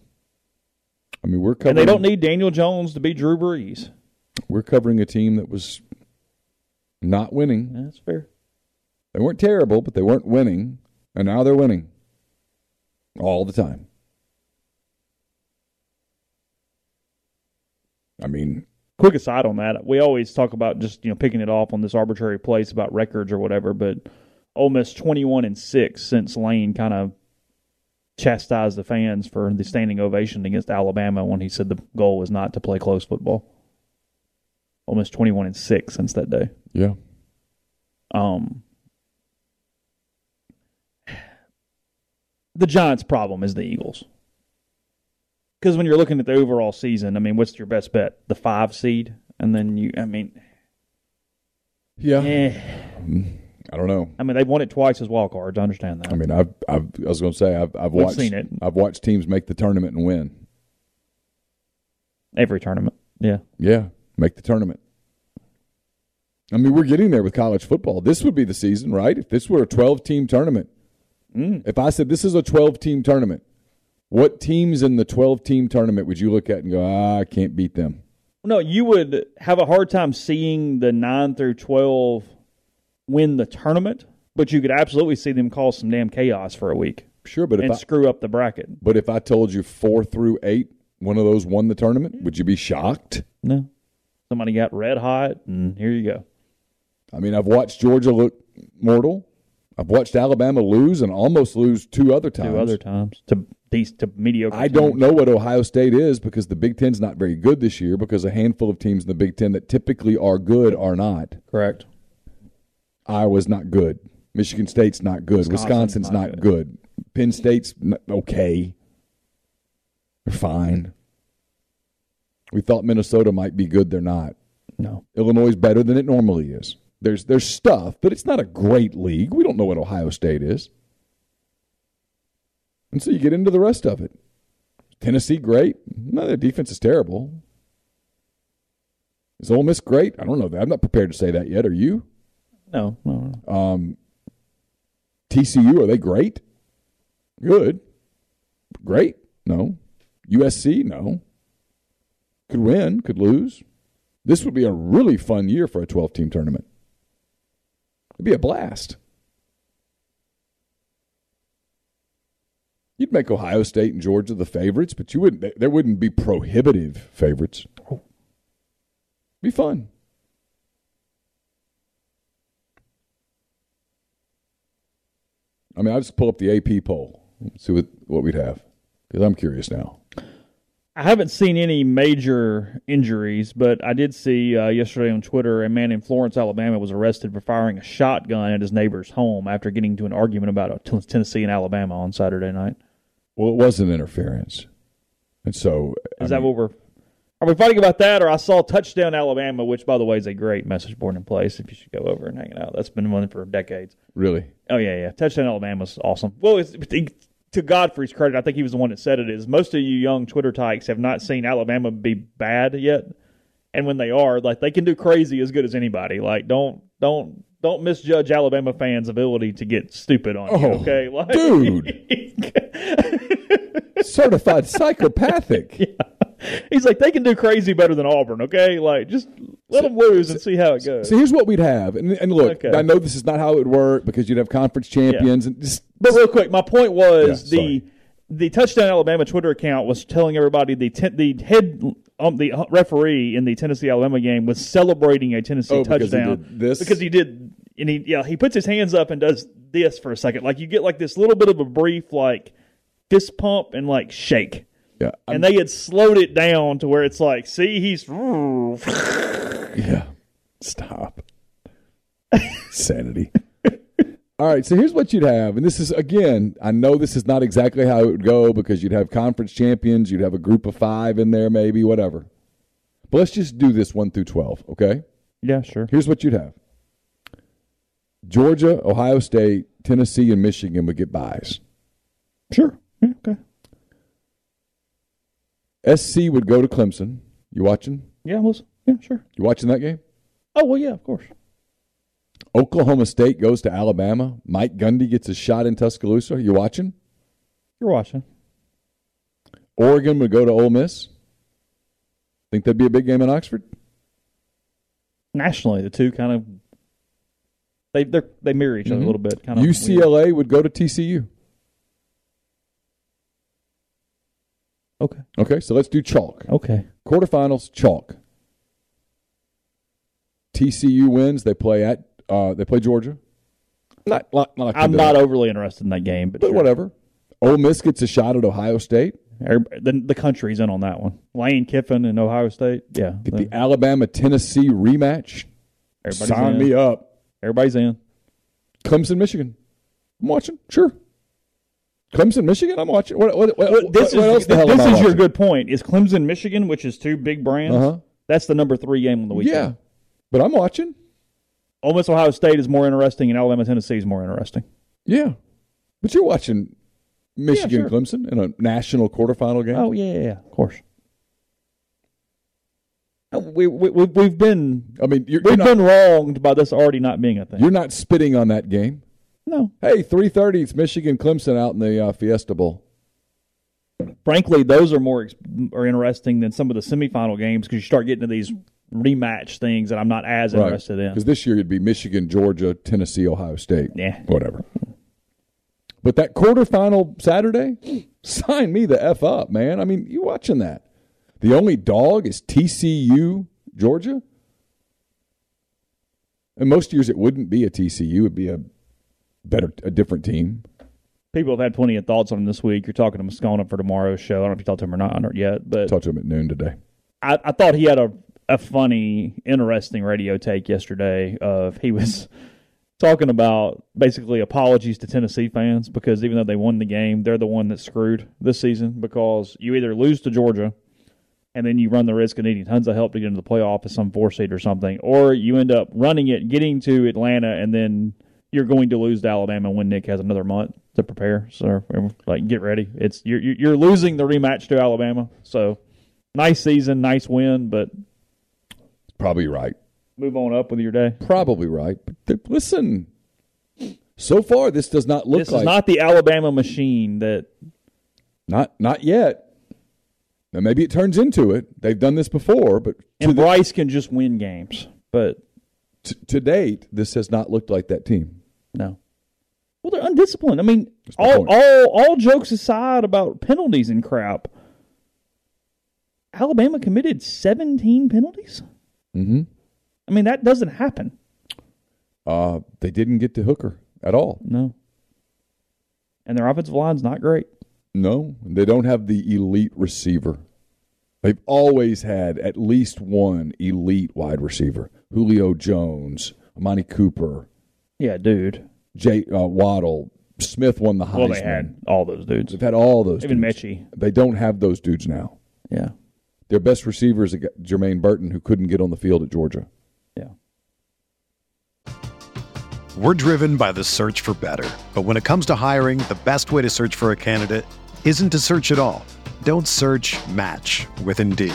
I mean, we're covering. and they don't need Daniel Jones to be Drew Brees. We're covering a team that was not winning. That's fair. They weren't terrible, but they weren't winning, and now they're winning all the time. I mean, Quick aside on that, we always talk about just you know picking it off on this arbitrary place about records or whatever, but Ole Miss twenty one and six since Lane kind of chastised the fans for the standing ovation against Alabama when he said the goal was not to play close football. Ole Miss twenty one and six since that day. yeah. Um, the Giants' problem is the Eagles. Because when you're looking at the overall season, I mean, what's your best bet? The five seed, and then you, I mean, Yeah. eh. I don't know. I mean, they've won it twice as wild cards. I understand that. I mean, I've, I've I was going to say I've, I've We've watched seen it. I've watched teams make the tournament and win. Every tournament, yeah. Yeah, make the tournament. I mean, we're getting there with college football. This would be the season, right? If this were a 12 team tournament. Mm. If I said this is a 12 team tournament, what teams in the 12 team tournament would you look at and go, ah, I can't beat them? No, you would have a hard time seeing the nine through twelve win the tournament, but you could absolutely see them cause some damn chaos for a week Sure, but if and I, screw up the bracket. but if I told you four through eight, one of those won the tournament, would you be shocked? No. Somebody got red hot, and here you go. I mean, I've watched Georgia look mortal. I've watched Alabama lose and almost lose two other times. Two other times to these to mediocre. I don't know what Ohio State is because the Big Ten's not very good this year because a handful of teams in the Big Ten that typically are good are not. Correct. Iowa's not good. Michigan State's not good. Wisconsin's Wisconsin's, not not, good. Penn State's okay. They're fine. We thought Minnesota might be good. They're not. No. Illinois is better than it normally is. There's there's stuff, but it's not a great league. We don't know what Ohio State is. And so you get into the rest of it. Tennessee, great. No, their defense is terrible. Is Ole Miss great? I don't know that. I'm not prepared to say that yet. Are you? No, no. Um, TCU, are they great? Good. Great? No. USC? No. Could win, could lose. This would be a really fun year for a 12 team tournament. It'd be a blast. You'd make Ohio State and Georgia the favorites, but you wouldn't. There wouldn't be prohibitive favorites. Oh. Be fun. I mean, I'll just pull up the AP poll, see what, what we'd have, because I'm curious now. I haven't seen any major injuries, but I did see uh, yesterday on Twitter a man in Florence, Alabama, was arrested for firing a shotgun at his neighbor's home after getting into an argument about Tennessee and Alabama on Saturday night. Well, it was an interference, and so is I that mean, what we're? Are we fighting about that, or I saw touchdown Alabama, which by the way is a great message board in place. If you should go over and hang it out, that's been one for decades. Really? Oh yeah, yeah. Touchdown Alabama's awesome. Well, it's, to Godfrey's credit, I think he was the one that said it. Is most of you young Twitter tykes have not seen Alabama be bad yet, and when they are, like they can do crazy as good as anybody. Like don't don't don't misjudge Alabama fans' ability to get stupid on oh, you. Okay, like, dude, certified psychopathic. Yeah. He's like they can do crazy better than Auburn. Okay, like just let so, them lose and see how it goes. So here's what we'd have, and, and look, okay. I know this is not how it would work because you'd have conference champions, yeah. and just, but real quick, my point was yeah, the the touchdown Alabama Twitter account was telling everybody the ten, the head um, the referee in the Tennessee Alabama game was celebrating a Tennessee oh, touchdown because he, this? because he did and he yeah he puts his hands up and does this for a second like you get like this little bit of a brief like fist pump and like shake yeah I'm, and they had slowed it down to where it's like see he's yeah stop sanity all right, so here's what you'd have, and this is again, I know this is not exactly how it would go because you'd have conference champions, you'd have a group of five in there, maybe whatever. But let's just do this one through twelve, okay? Yeah, sure. Here's what you'd have: Georgia, Ohio State, Tennessee, and Michigan would get buys. Sure. Yeah, okay. SC would go to Clemson. You watching? Yeah, I was. Yeah, sure. You watching that game? Oh well, yeah, of course. Oklahoma State goes to Alabama. Mike Gundy gets a shot in Tuscaloosa. You watching? You're watching. Oregon would go to Ole Miss. Think that'd be a big game in Oxford? Nationally, the two kind of they they they mirror each other mm-hmm. a little bit. Kind of UCLA weird. would go to TCU. Okay. Okay, so let's do chalk. Okay. Quarterfinals chalk. TCU wins. They play at uh, they play Georgia. Not, not, not I'm not overly interested in that game, but, but sure. whatever. Ole Miss gets a shot at Ohio State. The, the country's in on that one. Lane Kiffin and Ohio State. Yeah. Get the Alabama Tennessee rematch. Everybody's Sign in. me up. Everybody's in. Clemson, Michigan. I'm watching. Sure. Clemson, Michigan. I'm watching. What, what, what, this what, is, this is your good point. Is Clemson, Michigan, which is two big brands. Uh-huh. That's the number three game on the weekend. Yeah, but I'm watching. Ole Miss Ohio State is more interesting, and Alabama Tennessee is more interesting. Yeah, but you're watching Michigan yeah, sure. Clemson in a national quarterfinal game. Oh yeah, yeah, of course. Uh, we, we we've been. I mean, we've not, been wronged by this already not being a thing. You're not spitting on that game. No. Hey, three thirty. It's Michigan Clemson out in the uh, Fiesta Bowl. Frankly, those are more are interesting than some of the semifinal games because you start getting to these rematch things that I'm not as right. interested in. Because this year it'd be Michigan, Georgia, Tennessee, Ohio State. Yeah. Whatever. But that quarterfinal Saturday, sign me the F up, man. I mean, you watching that. The only dog is TCU, Georgia. And most years it wouldn't be a TCU, it would be a better, a different team. People have had plenty of thoughts on him this week. You're talking to Moscona for tomorrow's show. I don't know if you talked to him or not yet, but talked to him at noon today. I, I thought he had a a funny, interesting radio take yesterday of he was talking about basically apologies to Tennessee fans because even though they won the game, they're the one that's screwed this season because you either lose to Georgia and then you run the risk of needing tons of help to get into the playoff as some four seed or something, or you end up running it, getting to Atlanta, and then you're going to lose to Alabama when Nick has another month to prepare. So, like, get ready. It's you're you're losing the rematch to Alabama. So, nice season, nice win, but Probably right. Move on up with your day. Probably right. But th- listen, so far this does not look This like is not the Alabama machine that not not yet. Now maybe it turns into it. They've done this before, but and the- Bryce can just win games. But t- to date, this has not looked like that team. No. Well, they're undisciplined. I mean, all all all jokes aside about penalties and crap. Alabama committed 17 penalties. Mm-hmm. I mean, that doesn't happen. Uh, they didn't get to Hooker at all. No. And their offensive line's not great. No, they don't have the elite receiver. They've always had at least one elite wide receiver: Julio Jones, Amari Cooper, Yeah, dude. Jay uh, Waddle. Smith won the Heisman. Well, they had all those dudes. They've had all those. Even dudes. Mechie. They don't have those dudes now. Yeah. Their best receiver is Jermaine Burton, who couldn't get on the field at Georgia. Yeah. We're driven by the search for better. But when it comes to hiring, the best way to search for a candidate isn't to search at all. Don't search match with Indeed.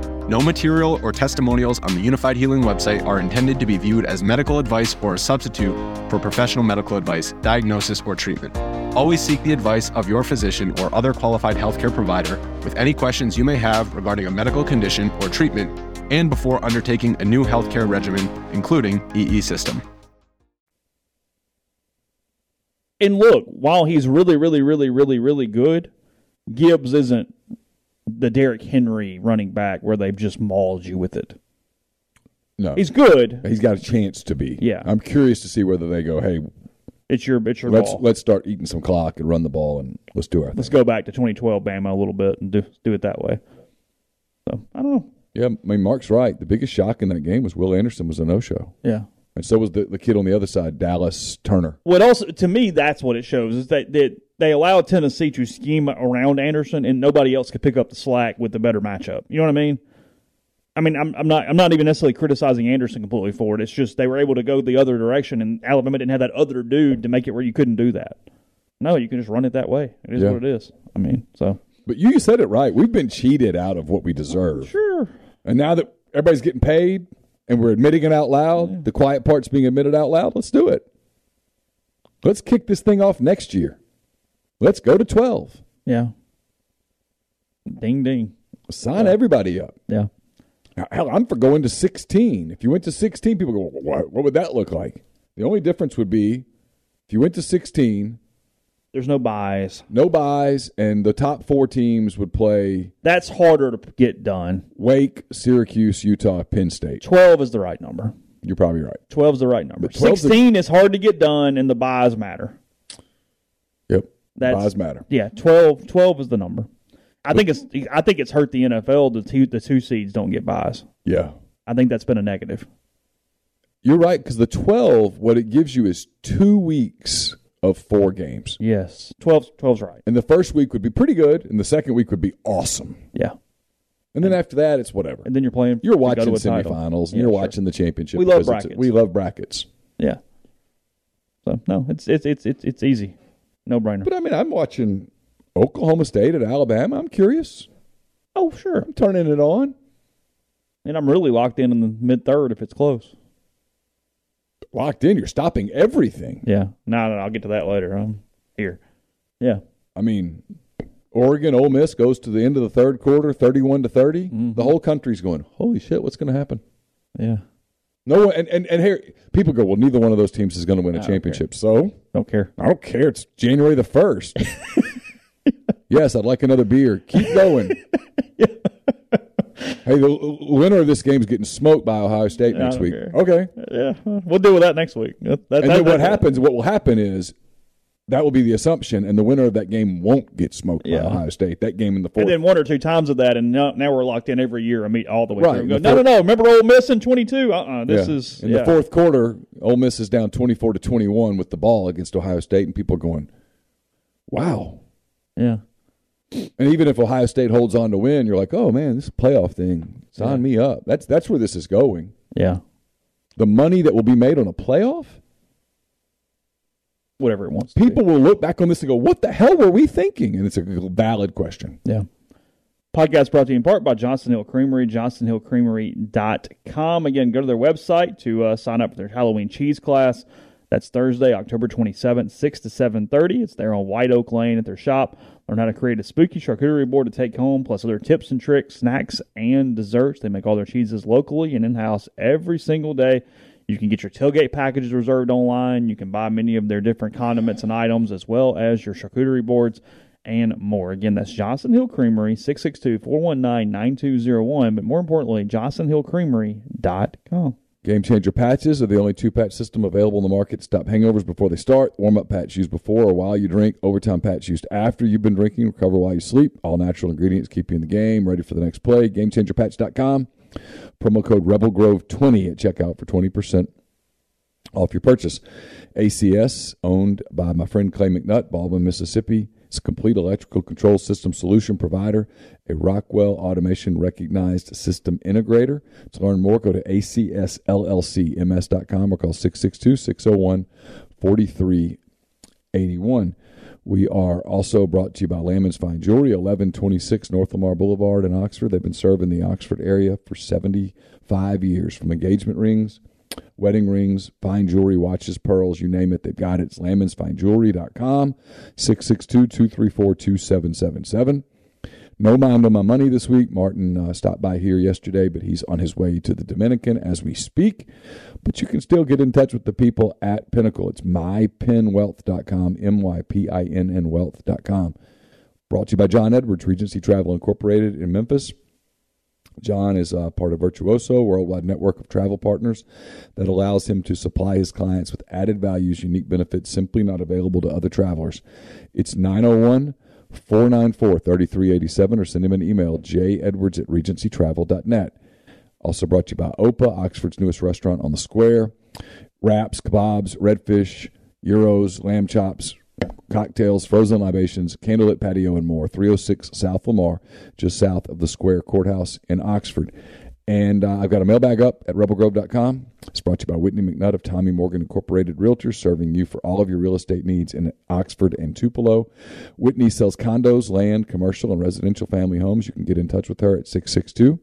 No material or testimonials on the Unifyd Healing website are intended to be viewed as medical advice or a substitute for professional medical advice, diagnosis, or treatment. Always seek the advice of your physician or other qualified healthcare provider with any questions you may have regarding a medical condition or treatment and before undertaking a new healthcare regimen, including EE system. And look, while he's really, really, really, really, really good, Gibbs isn't the Derrick Henry running back where they've just mauled you with it. No, He's good. he's got a chance to be. Yeah. I'm curious to see whether they go, hey, It's your it's your let's ball. let's start eating some clock and run the ball and let's do our Let's thing. go back to 2012 Bama a little bit and do do it that way. So I don't know. Yeah, I mean Mark's right. The biggest shock in that game was Will Anderson was a no show, Yeah. And so was the the kid on the other side, Dallas Turner. What also to me that's what it shows is that that they allow Tennessee to scheme around Anderson and nobody else could pick up the slack with the better matchup. You know what I mean? I mean, I'm, I'm not I'm not even necessarily criticizing Anderson completely for it. It's just they were able to go the other direction, and Alabama didn't have that other dude to make it where you couldn't do that. No, you can just run it that way. It is Yeah. what it is. I mean, so But you said it right. We've been cheated out of what we deserve. sure. And now that everybody's getting paid and we're admitting it out loud, the quiet part's being admitted out loud, let's do it. Let's kick this thing off next year. Let's go to 12. Yeah. Ding ding. Sign everybody up. Yeah. Hell, I'm for going to 16. If you went to 16, people go, what, what would that look like? The only difference would be if you went to 16, There's no buys. no buys, and the top four teams would play That's harder to get done. Wake, Syracuse, Utah, Penn State. Twelve is the right number. You're probably right. Twelve is the right number. But 12's the- Sixteen is hard to get done, and the buys matter. Yep. That's buys matter. Yeah, 12, 12 is the number. I think it's I think it's hurt the NFL. The two the two seeds don't get buys. Yeah. I I think that's been a negative. You're right because the 12, what it gives you is two weeks of four games. Yes, 12, 12's right. And the first week would be pretty good, and the second week would be awesome. Yeah, And then after that, it's whatever. and then you're playing. You're watching to a title. semifinals, and you're watching the championship. We love brackets. We love brackets. Yeah. So no, it's it's it's it's, it's easy, no brainer. But I mean, I'm watching Oklahoma State at Alabama. I'm curious. Oh sure, I'm turning it on. and I'm really locked in in the mid third if it's close. Locked in. You're stopping everything. Yeah, no, no, I'll get to that later. I'm here. Yeah, I mean, Oregon, Ole Miss goes to the end of the third quarter, 31 to 30. Mm-hmm. The whole country's going, holy shit, what's going to happen? yeah. No one, and, and, and here, people go, well, neither one of those teams is going to win a championship. So Don't care. I don't care. It's January the 1st. yes, I'd like another beer. Keep going. Hey, the winner of this game is getting smoked by Ohio State next week. care. Okay. Yeah, we'll deal with that next week. That, that, And that- then what happens, what will happen is that will be the assumption, and the winner of that game won't get smoked Yeah. by Ohio State. That game in the fourth. And then one or two times of that, and now, now we're locked in every year I meet all the way Right, through. Go, no, no, no. Remember Ole Miss in 22? Uh-uh. This Yeah. is in yeah. the fourth quarter. Ole Miss is down twenty-four to twenty-one with the ball against Ohio State, and people are going, "Wow!" Yeah. And even if Ohio State holds on to win, you're like, "Oh man, this playoff thing, sign me up." That's that's where this is going. Yeah. The money that will be made on a playoff, Whatever it wants to people will look back on this and go, "What the hell were we thinking?" And it's a valid question. Yeah. Podcast brought to you in part by Johnson Hill Creamery, johnsonhillcreamery.com. Again, go to their website to uh, sign up for their Halloween cheese class. That's Thursday, October 27th, 6 to 7.30. It's there on White Oak Lane at their shop. Learn how to create a spooky charcuterie board to take home, plus other tips and tricks, snacks, and desserts. They make all their cheeses locally and in-house every single day. You can get your tailgate packages reserved online. You can buy many of their different condiments and items, as well as your charcuterie boards and more. Again, that's Johnson Hill Creamery, 662-419-9201. But more importantly, johnsonhillcreamery.com. Game changer patches are the only two patch system available in the market to stop hangovers before they start. Warm up patch used before or while you drink. Overtime patch used after you've been drinking. Recover while you sleep. All natural ingredients keep you in the game, ready for the next play. GameChangerPatch.com. Promo code RebelGrove20 at checkout for 20% off your purchase. ACS, owned by my friend Clay McNutt, Baldwin, Mississippi. It's a complete electrical control system solution provider, a Rockwell Automation recognized system integrator. To learn more, go to acsllcms.com or call 662 601 4381. We are also brought to you by Lamon's Fine Jewelry, 1126 North Lamar Boulevard in Oxford. They've been serving the Oxford area for 75 years, from engagement rings wedding rings, fine jewelry, watches, pearls, you name it, they've got it. It's lamonsfinejewelry.com, 662-234-2777. No mind on my money this week. Martin uh, stopped by here yesterday, but he's on his way to the Dominican as we speak. But you can still get in touch with the people at Pinnacle. It's mypinnwealth.com, M-Y-P-I-N-N wealth.com. Brought to you by John Edwards, Regency Travel Incorporated in Memphis. John is uh, part of Virtuoso, a worldwide network of travel partners that allows him to supply his clients with added values, unique benefits simply not available to other travelers. It's 901 494 3387 or send him an email, jedwards at regencytravel.net. Also brought to you by Opa, Oxford's newest restaurant on the square. Wraps, kebabs, redfish, euros, lamb chops, cocktails, frozen libations, candlelit patio, and more. 306 South Lamar, just south of the Square Courthouse in Oxford. And uh, I've got a mailbag up at rebelgrove.com. It's brought to you by Whitney McNutt of Tommy Morgan Incorporated Realtors, serving you for all of your real estate needs in Oxford and Tupelo. Whitney sells condos, land, commercial, and residential family homes. You can get in touch with her at 662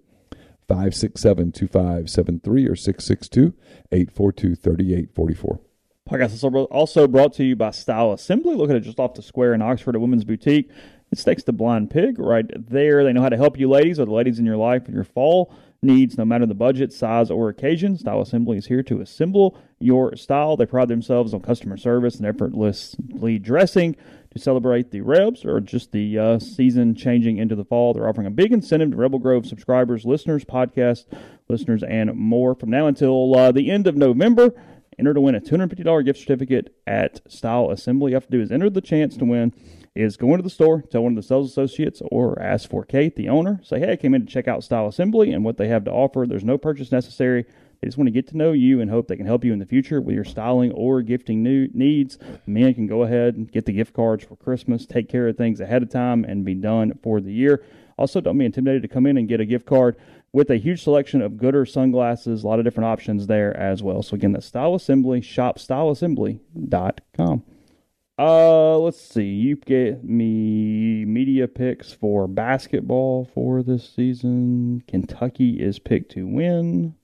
567 2573 or 662 842 3844. Podcast is also- brought to you by Style Assembly. Look at it just off the square in Oxford at Women's Boutique. It's stakes the blind pig right there. They know how to help you ladies or the ladies in your life with your fall needs, no matter the budget, size, or occasion. Style Assembly is here to assemble your style. They pride themselves on customer service and effortlessly dressing to celebrate the Rebs or just the uh, season changing into the fall. They're offering a big incentive to Rebel Grove subscribers, listeners, podcast listeners, and more from now until uh, the end of November. Enter to win a $250 gift certificate at Style Assembly. You have to do is enter the chance to win is go into the store, tell one of the sales associates, or ask for Kate, the owner. Say, hey, I came in to check out Style Assembly and what they have to offer. There's no purchase necessary. They just want to get to know you and hope they can help you in the future with your styling or gifting new needs. Men can go ahead and get the gift cards for Christmas, take care of things ahead of time, and be done for the year. Also, don't be intimidated to come in and get a gift card with a huge selection of Goodr sunglasses, a lot of different options there as well. So again, that's Style Assembly, shop shopstyleassembly.com. Uh, let's see. You get me media picks for basketball for this season. Kentucky is picked to win.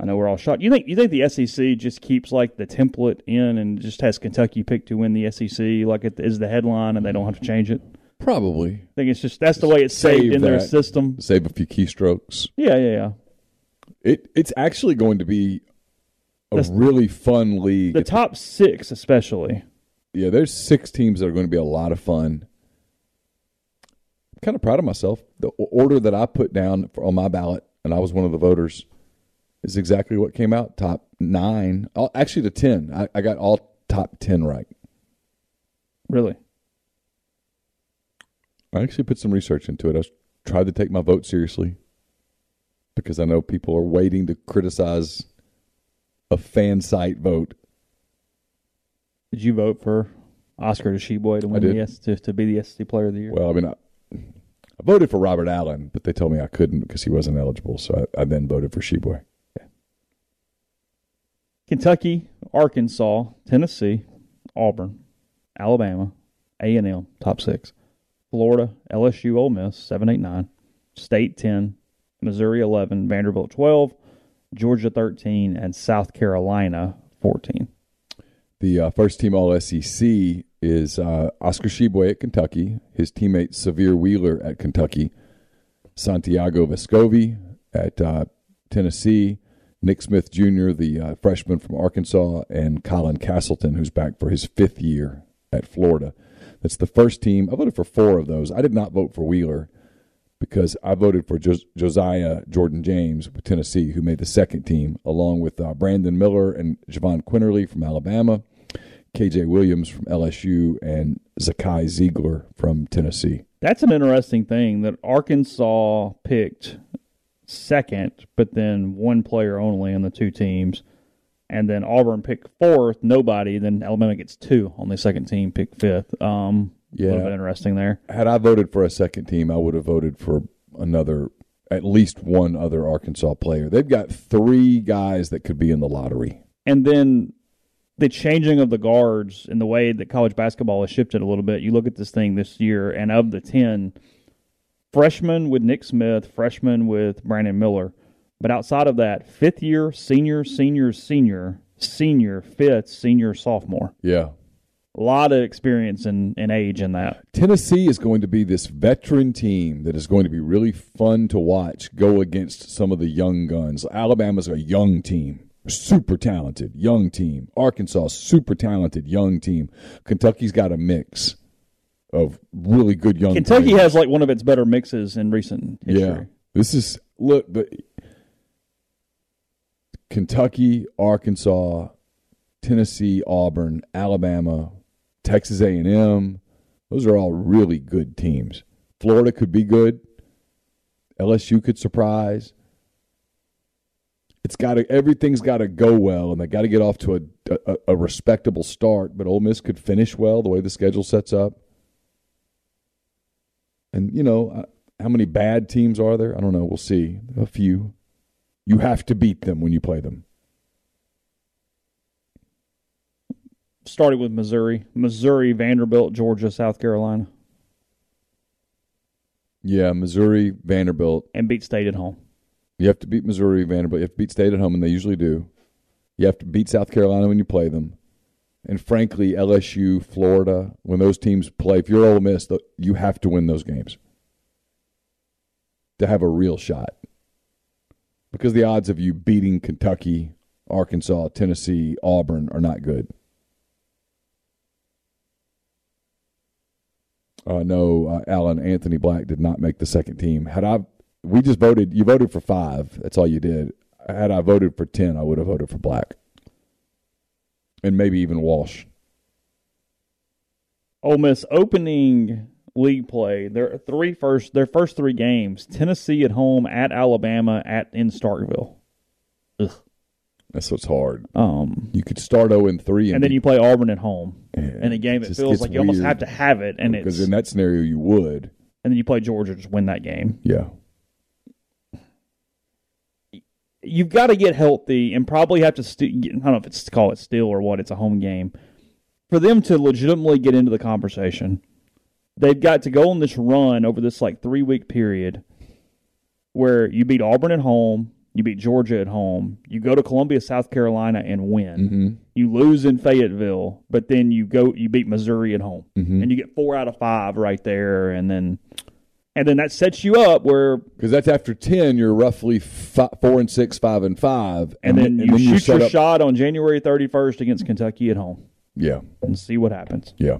I know we're all shocked. You think you think the SEC just keeps like the template in and just has Kentucky picked to win the SEC like it is the headline and they don't have to change it? Probably. I think it's just that's the way it's saved Save in their that. system. Save a few keystrokes. Yeah, yeah, yeah. It it's actually going to be a That's- really fun league. The top six, especially. yeah, there's six teams that are going to be a lot of fun. I'm kind of proud of myself. The o- order that I put down for, on my ballot, and I was one of the voters, is exactly what came out. Top nine, oh, actually the ten. I, I got all top ten right. Really. I actually put some research into it. I tried to take my vote seriously because I know people are waiting to criticize a fan site vote. Did you vote for Oscar Tshiebwe to win the S to, to be the SEC Player of the Year? Well, I mean, I, I voted for Robert Allen, but they told me I couldn't because he wasn't eligible. So I, I then voted for Tshiebwe. Kentucky, Arkansas, Tennessee, Auburn, Alabama, A and M, top six. Florida, LSU, Ole Miss, seven, eight, nine. State ten, Missouri eleven, Vanderbilt twelve, Georgia thirteen, and South Carolina fourteen. The uh, first team All SEC is uh, Oscar Tshiebwe at Kentucky, his teammate Sahvir Wheeler at Kentucky, Santiago Vescovi at uh, Tennessee, Nick Smith Jr., the uh, freshman from Arkansas, and Colin Castleton, who's back for his fifth year at Florida. That's the first team. I voted for four of those. I did not vote for Wheeler because I voted for Jos- Josiah Jordan James with Tennessee, who made the second team, along with uh, Brandon Miller and Jahvon Quinerly from Alabama, KJ Williams from LSU, and Zakai Zeigler from Tennessee. That's an interesting thing that Arkansas picked second, but then one player only in the two teams. And then Auburn picked fourth, nobody. Then Alabama gets two on the second team, pick fifth. Um, a little Yeah. bit interesting there. Had I voted for a second team, I would have voted for another, at least one other Arkansas player. They've got three guys that could be in the lottery. And then the changing of the guards and the way that college basketball has shifted a little bit. You look at this thing this year, and of the 10, freshmen with Nick Smith, freshman with Brandon Miller. But outside of that, fifth year, senior, senior, senior, senior, fifth, senior, sophomore. Yeah. A lot of experience and, and age in that. Tennessee is going to be this veteran team that is going to be really fun to watch go against some of the young guns. Alabama's a young team, super talented, young team. Arkansas, super talented, young team. Kentucky's got a mix of really good young Kentucky players. has like one of its better mixes in recent history. Yeah. This is look the Kentucky, Arkansas, Tennessee, Auburn, Alabama, Texas A&M. Those are all really good teams. Florida could be good. LSU could surprise. It's got to everything's got to go well, and they got to get off to a, a a respectable start. But Ole Miss could finish well the way the schedule sets up. And you know, uh, how many bad teams are there? I don't know. We'll see. A few. You have to beat them when you play them. Started with Missouri, Missouri, Vanderbilt, Georgia, South Carolina, Yeah, Missouri, Vanderbilt. and beat State at home. You have to beat Missouri, Vanderbilt. You have to beat State at home, and they usually do. You have to beat South Carolina when you play them. And frankly, LSU, Florida, when those teams play, if you're Ole Miss, you have to win those games to have a real shot. Because the odds of you beating Kentucky, Arkansas, Tennessee, Auburn are not good. Uh, no, uh, Alan Anthony Black did not make the second team. Had I, we just voted. You voted for five. That's all you did. Had I voted for ten, I would have voted for Black. and maybe even Walsh. Ole Miss opening league play. Their three first their first three games: Tennessee at home, at Alabama, at in Starkville. Ugh. That's what's hard. Um, You could start 0 and 3 and then you play Auburn at home in a game that feels like you almost have to have it, and because in that scenario you would. and then you play Georgia just win that game. Yeah. You've got to get healthy and probably have to. St- I don't know if it's call it still or what. It's a home game for them to legitimately get into the conversation. They've got to go on this run over this like three week period where you beat Auburn at home, you beat Georgia at home, you go to Columbia, South Carolina, and win. Mm-hmm. You lose in Fayetteville, but then you go you beat Missouri at home, Mhm. and you get four out of five right there, and then and then that sets you up where Because that's after 10, you're roughly fi 4 and 6, 5 and 5. and, then you you're shoot set your up- shot on January 31st against Kentucky at home Yeah. and see what happens. Yeah.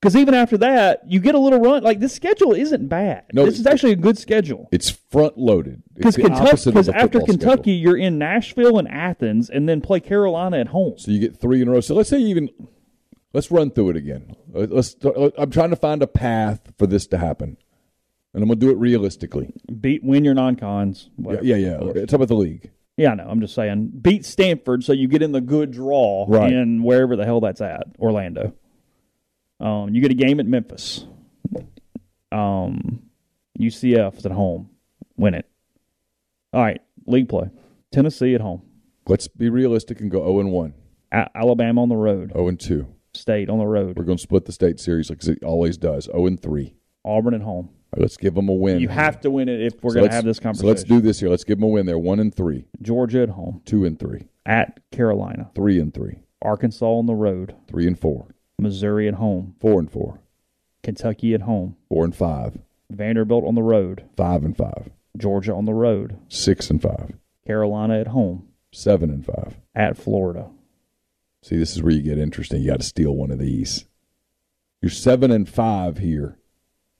Because even after that, you get a little run. Like this schedule isn't bad. No, this is actually a good schedule. It's front loaded. Because Kentucky, because after Kentucky, schedule. you're in Nashville and Athens, and then play Carolina at home. So you get three in a row. So let's say you even let's run through it again. Let's. I'm trying to find a path for this to happen, and I'm going to do it realistically. Beat, win your non-cons. Yeah, whatever. yeah, yeah. Talk about the league. Yeah, I know. I'm just saying, beat Stanford so you get in the good draw Right. in wherever the hell that's at, Orlando. Um, you get a game at Memphis. Um, UCF is at home, win it. All right, league play. Tennessee at home. Let's be realistic and go 0 and 1, A- Alabama on the road. 0 and 2. State on the road. We're going to split the state series like it always does. 0 and 3. Auburn at home. Right, let's give them a win. You have to win it if we're So going to have this So conversation. let's do this here. Let's give them a win. They're 1 and 3, Georgia at home. 2 and 3, At Carolina. 3 and 3, Arkansas on the road. 3 and 4, Missouri at home. 4 and 4, Kentucky at home. 4 and 5, Vanderbilt on the road. 5 and 5, Georgia on the road. 6 and 5, Carolina at home. 7 and 5. At Florida. See, this is where you get interesting. You got to steal one of these. You're 7 and 5 here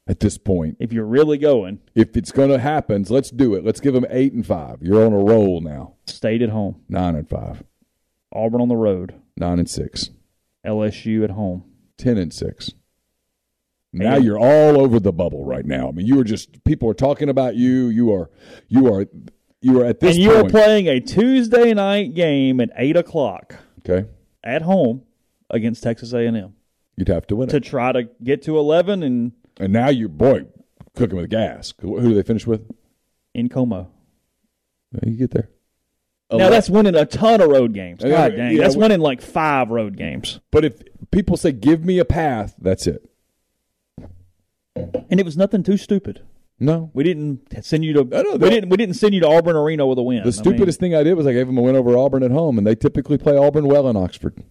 at this point. If you're really going, If it's going to happen, let's do it. Let's give them 8 and 5. You're on a roll now. State at home. 9 and 5, Auburn on the road. 9 and 6, LSU at home. 10 and 6. Now And- you're all over the bubble right now. I mean, you are just people are talking about you. You are you are you are at this and you are playing a Tuesday night game at eight o'clock okay, at home against Texas A&M you'd have to win to it. try to get to eleven and And now you're boy cooking with gas. Who do they finish with? in Como. You get there. Now that's winning a ton of road games. God Yeah, dang, yeah, that's we- winning like five road games. But if people say, "Give me a path," that's it. And it was nothing too stupid. No, We didn't send you to. I know we didn't. We didn't send you to Auburn Arena with a win. the stupidest thing I did was I gave them a win over Auburn at home, and they typically play Auburn well in Oxford.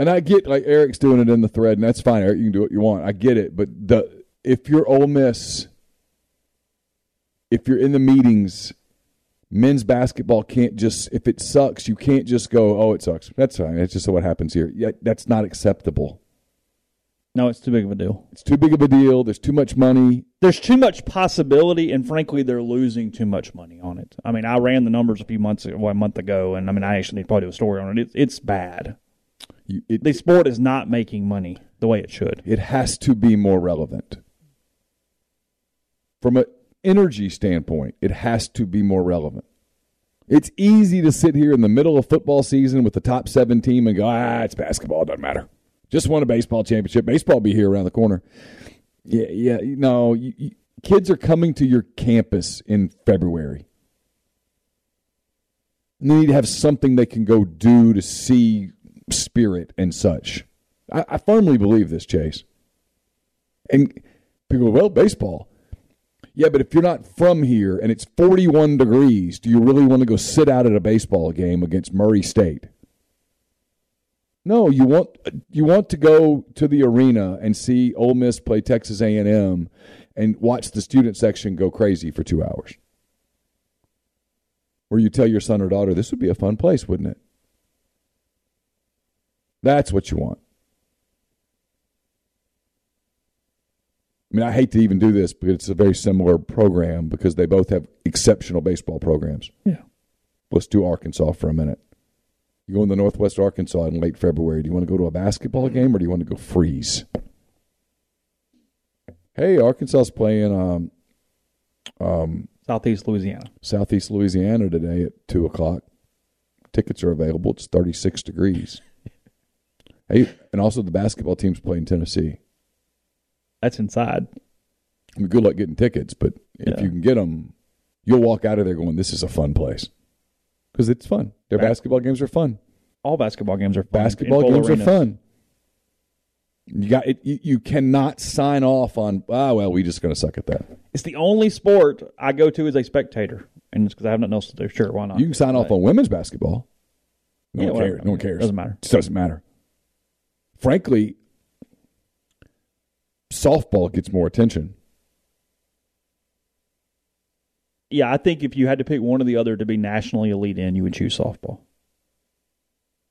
And I get like Eric's doing it in the thread, and that's fine. Eric, you can do what you want. I get it, but the if you're Ole Miss, if you're in the meetings, men's basketball can't just if it sucks, you can't just go, oh, it sucks. That's fine. That's just what happens here. Yeah, that's not acceptable. No, it's too big of a deal. It's too big of a deal. There's too much money. There's too much possibility, and frankly, they're losing too much money on it. I mean, I ran the numbers a few months, well, a month ago, and I mean, I actually need to probably do a story on it. It's, it's bad. You, it, The sport is not making money the way it should. it has to be more relevant. From an energy standpoint, it has to be more relevant. It's easy to sit here in the middle of football season with the top seven team and go, ah, it's basketball, it doesn't matter. Just won a baseball championship. Baseball will be here around the corner. Yeah, yeah. No, you, you, kids are coming to your campus in February. And they need to have something they can go do to see spirit and such. I, I firmly believe this, Chase. And people go, well, baseball. Yeah, but if you're not from here and it's 41 degrees, do you really want to go sit out at a baseball game against Murray State? No, you want you want to go to the arena and see Ole Miss play Texas A&M and watch the student section go crazy for 2 hours. Or you tell your son or daughter this would be a fun place, wouldn't it? That's what you want. I mean, I hate to even do this, but it's a very similar program because they both have exceptional baseball programs. Yeah. Let's do Arkansas for a minute. You go into Northwest Arkansas in late February. Do you want to go to a basketball game or do you want to go freeze? Hey, Arkansas's playing um, um, Southeast Louisiana. Southeast Louisiana today at two o'clock. Tickets are available. It's thirty six degrees. Hey, and also the basketball team's playing in Tennessee. That's inside. I mean, good luck getting tickets, but if Yeah. you can get them, you'll walk out of there going, "This is a fun place," because it's fun. Their Right. basketball games are fun. All basketball games are fun. Basketball games arenas. are fun. You got it. You, you cannot sign off on. Ah, well, we're just going to suck at that. It's the only sport I go to as a spectator, and it's because I have nothing else to do. Sure, why not? You can sign off on women's basketball. No Yeah, one cares. No one cares. Doesn't matter. It doesn't matter. Frankly, softball gets more attention. Yeah, I think if you had to pick one or the other to be nationally elite in, you would choose softball.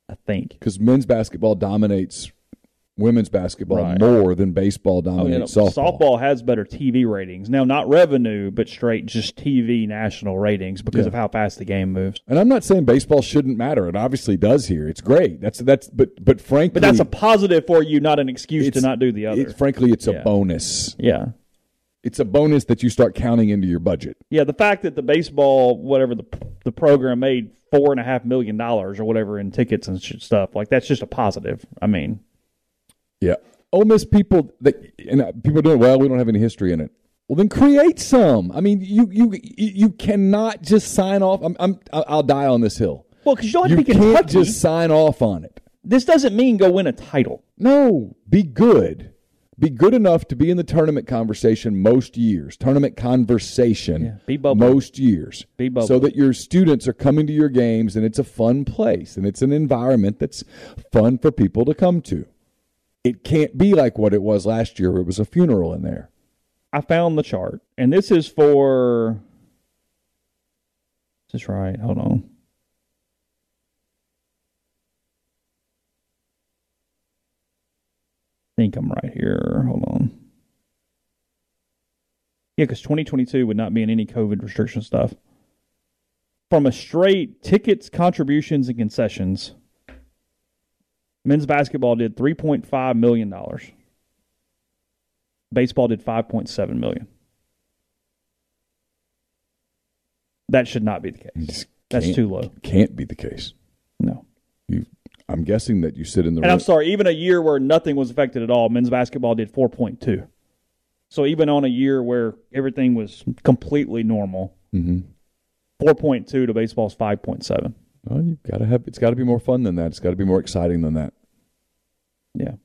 I think. because men's basketball dominates women's basketball Right. more than baseball Oh, dominates softball. softball has better TV ratings. Now, not revenue, but straight just TV national ratings because Yeah. of how fast the game moves. And I'm not saying baseball shouldn't matter. It obviously does here. It's great. That's that's but but frankly, But that's a positive for you, not an excuse to not do the other. It's, frankly, it's Yeah. a bonus. yeah. It's a bonus that you start counting into your budget. Yeah, the fact that the baseball, whatever the the program made four and a half million dollars or whatever in tickets and stuff, like that's just a positive. I mean, Yeah. Ole Miss people that and uh, people are doing well. We don't have any history in it. Well, then create some. I mean, you you you cannot just sign off. I'm, I'm I'll die on this hill. well, because you don't have You to be can't just sign off on it. this doesn't mean go win a title. No, be good. Be good enough to be in the tournament conversation most years. Tournament conversation Yeah, be most years. Be bubbly. So that your students are coming to your games and it's a fun place and it's an environment that's fun for people to come to. It can't be like what it was last year it was a funeral in there. I found the chart, and this is for. Is this right? Hold on. I think I'm right here. Hold on. Yeah, because 2022 would not be in any COVID restriction stuff. From a straight tickets, contributions, and concessions, men's basketball did $3.5 million. Baseball did 5.7 million. That should not be the case. That's too low. Can't be the case. No. You, I'm guessing that you sit in the And room. I'm sorry, even a year where nothing was affected at all, men's basketball did 4.2. So even on a year where everything was completely normal, Mhm. 4.2 to baseball's 5.7. Well, you've got to have. It's got to be more fun than that. It's got to be more exciting than that. Yeah.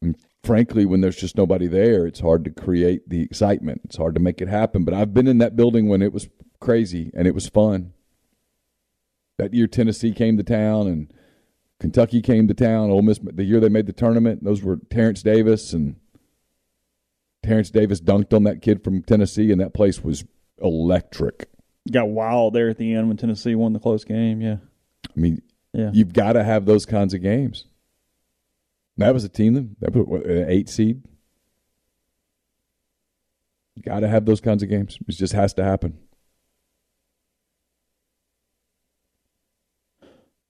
And frankly, when there's just nobody there, it's hard to create the excitement. It's hard to make it happen. But I've been in that building when it was crazy and it was fun. That year, Tennessee came to town and Kentucky came to town. Ole Miss, the year they made the tournament, those were Terence Davis and Terence Davis dunked on that kid from Tennessee, and that place was electric. Got wild there at the end when Tennessee won the close game. Yeah. I mean, Yeah. you've got to have those kinds of games. That was a team that, that was an eight seed. Got to have those kinds of games. It just has to happen.